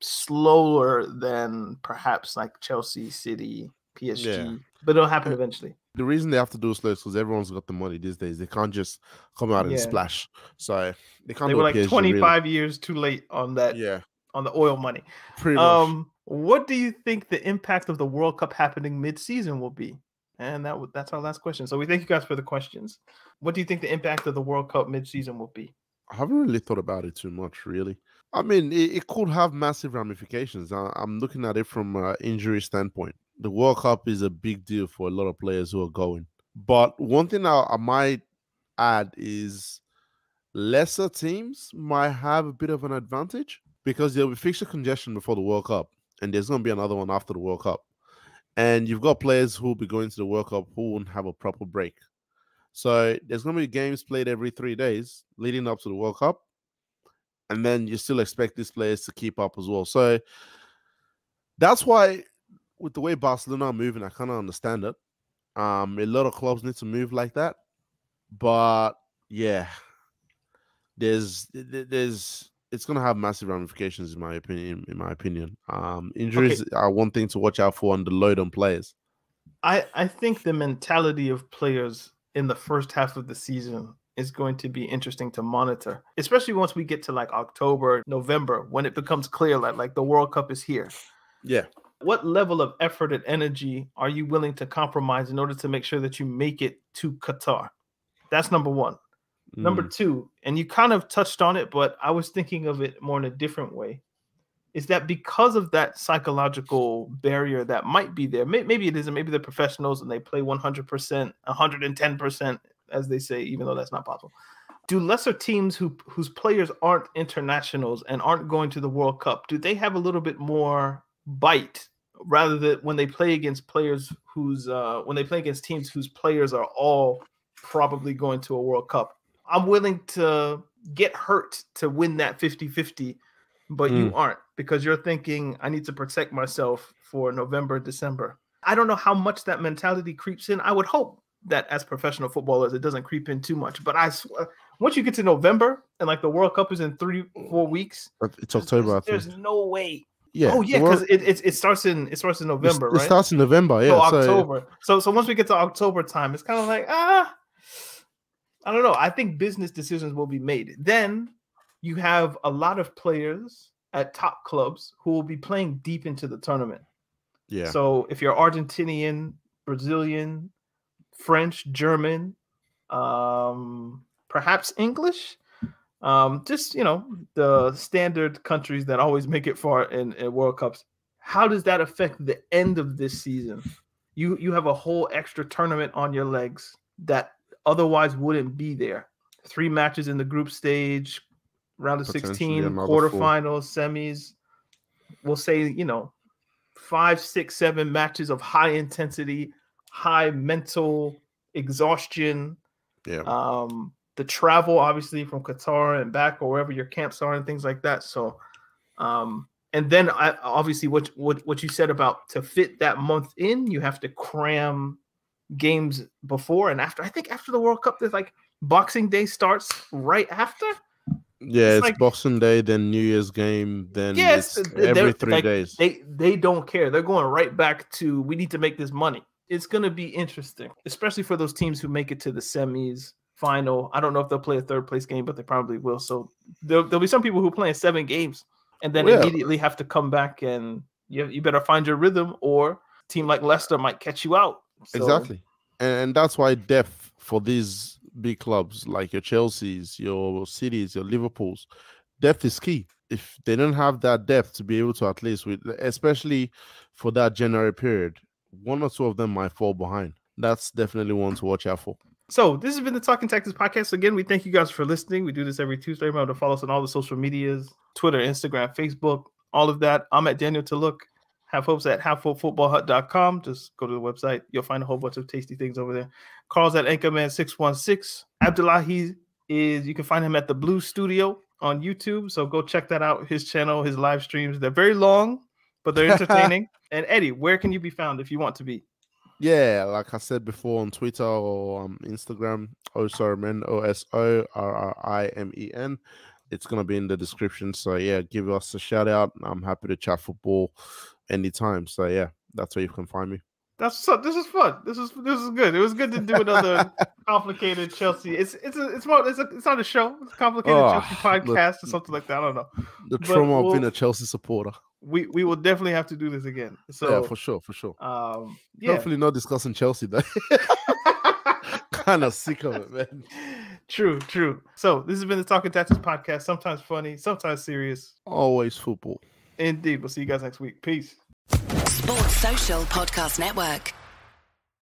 slower than perhaps like Chelsea, City, PSG. Yeah. But it'll happen eventually. the reason they have to do it slow is because everyone's got the money these days. They can't just come out and Yeah. splash. So they can't They were like PSG, 25 years too late on that Yeah, on the oil money. pretty much. Um, what do you think the impact of the World Cup happening mid-season will be? And that that's our last question. So we thank you guys for the questions. What do you think the impact of the World Cup mid-season will be? I haven't really thought about it too much, really. I mean, it, it could have massive ramifications. I, I'm looking at it from an injury standpoint. The World Cup is a big deal for a lot of players who are going. But one thing I, I might add is lesser teams might have a bit of an advantage because there'll be fixture congestion before the World Cup, and there's going to be another one after the World Cup. And you've got players who will be going to the World Cup who won't have a proper break. So there's going to be games played every three days leading up to the World Cup. And then you still expect these players to keep up as well. So that's why, with the way Barcelona are moving, I kind of understand it. Um, a lot of clubs need to move like that. But yeah, there's th- th- there's it's gonna have massive ramifications in my opinion. In my opinion, um, injuries are one thing to watch out for and the load on players. I I think the mentality of players in the first half of the season is going to be interesting to monitor, especially once we get to like October, November, when it becomes clear that like the World Cup is here. Yeah, What level of effort and energy are you willing to compromise in order to make sure that you make it to Qatar? That's number one. Number Mm, two, and you kind of touched on it, but I was thinking of it more in a different way. Is that because of that psychological barrier that might be there? May- Maybe it isn't. Maybe they're professionals and they play 100%, 110%, as they say, even though that's not possible. Do lesser teams who whose players aren't internationals and aren't going to the World Cup, do they have a little bit more bite rather than when they play against players whose uh, when they play against teams whose players are all probably going to a World Cup? I'm willing to get hurt to win that 50-50, but you aren't because you're thinking I need to protect myself for November, December. I don't know how much that mentality creeps in. I would hope that as professional footballers it doesn't creep in too much. But I swear, once you get to November and like the World Cup is in three, four weeks, it's October. There's, there's no way. Yeah. oh yeah, because it, it it starts in it starts in it November, It right? starts in November. Yeah. so- October. So so once we get to October time, it's kind of like ah, I don't know. I think business decisions will be made. Then you have a lot of players at top clubs who will be playing deep into the tournament. yeah. So if you're Argentinian, Brazilian, French, German, um, perhaps English, um, just you know the standard countries that always make it far in, in World Cups. How does that affect the end of this season? You you have a whole extra tournament on your legs that otherwise wouldn't be there. Three matches in the group stage, round of 16, another four. quarterfinals, semis. We'll say, you know, five, six, seven matches of high intensity, high mental exhaustion. Yeah. Um, the travel, obviously, from Qatar and back or wherever your camps are and things like that. So, um, and then I obviously what what what you said about to fit that month in, you have to cram games before and after. I think after the World Cup, there's like Boxing Day starts right after. Yeah, it's, like- Boxing Day, then New Year's game, then Yes, it's they're- every three like, days. They they don't care. They're going right back to we need to make this money. It's gonna be interesting, especially for those teams who make it to the semis, final. I don't know if they'll play a third place game, but they probably will. So there'll, there'll be some people who play in seven games and then Yeah. immediately have to come back and you you better find your rhythm, or a team like Leicester might catch you out. So, Exactly. And, and that's why depth for these big clubs like your Chelseas, your cities, your Liverpools, depth is key. If they don't have that depth to be able to at least with especially for that January period, one or two of them might fall behind. That's definitely one to watch out for. So this has been the Talking Tactics podcast. Again, we thank you guys for listening. We do this every Tuesday. Remember to follow us on all the social medias, Twitter, Instagram, Facebook, all of that. I'm at Daniel to look. Have hopes at halffootballhut.com. Just go to the website. You'll find a whole bunch of tasty things over there. Carl's at Anchorman616. Abdullahi is you can find him at the Blue Studio on YouTube. So go check that out. His channel, his live streams. They're very long, but they're entertaining. and Eddie, where can you be found if you want to be? Yeah, like I said before on Twitter or um, Instagram, Osorrimen, O S O R R I M E N. It's gonna be in the description. So yeah, give us a shout out. I'm happy to chat football anytime. So yeah, that's where you can find me. That's so, this is fun. This is this is good. It was good to do another complicated Chelsea. It's it's a, it's more it's, a, it's not a show. It's a complicated Oh, Chelsea podcast or something like that. I don't know. The But trauma of being a Chelsea supporter. We we will definitely have to do this again. So yeah, for sure, for sure. um yeah. Hopefully not discussing Chelsea though. kind of sick of it, man. true, true. So this has been the Talking Tactics podcast. Sometimes funny, sometimes serious. Always football. Indeed. We'll see you guys next week. Peace. Sports Social Podcast Network.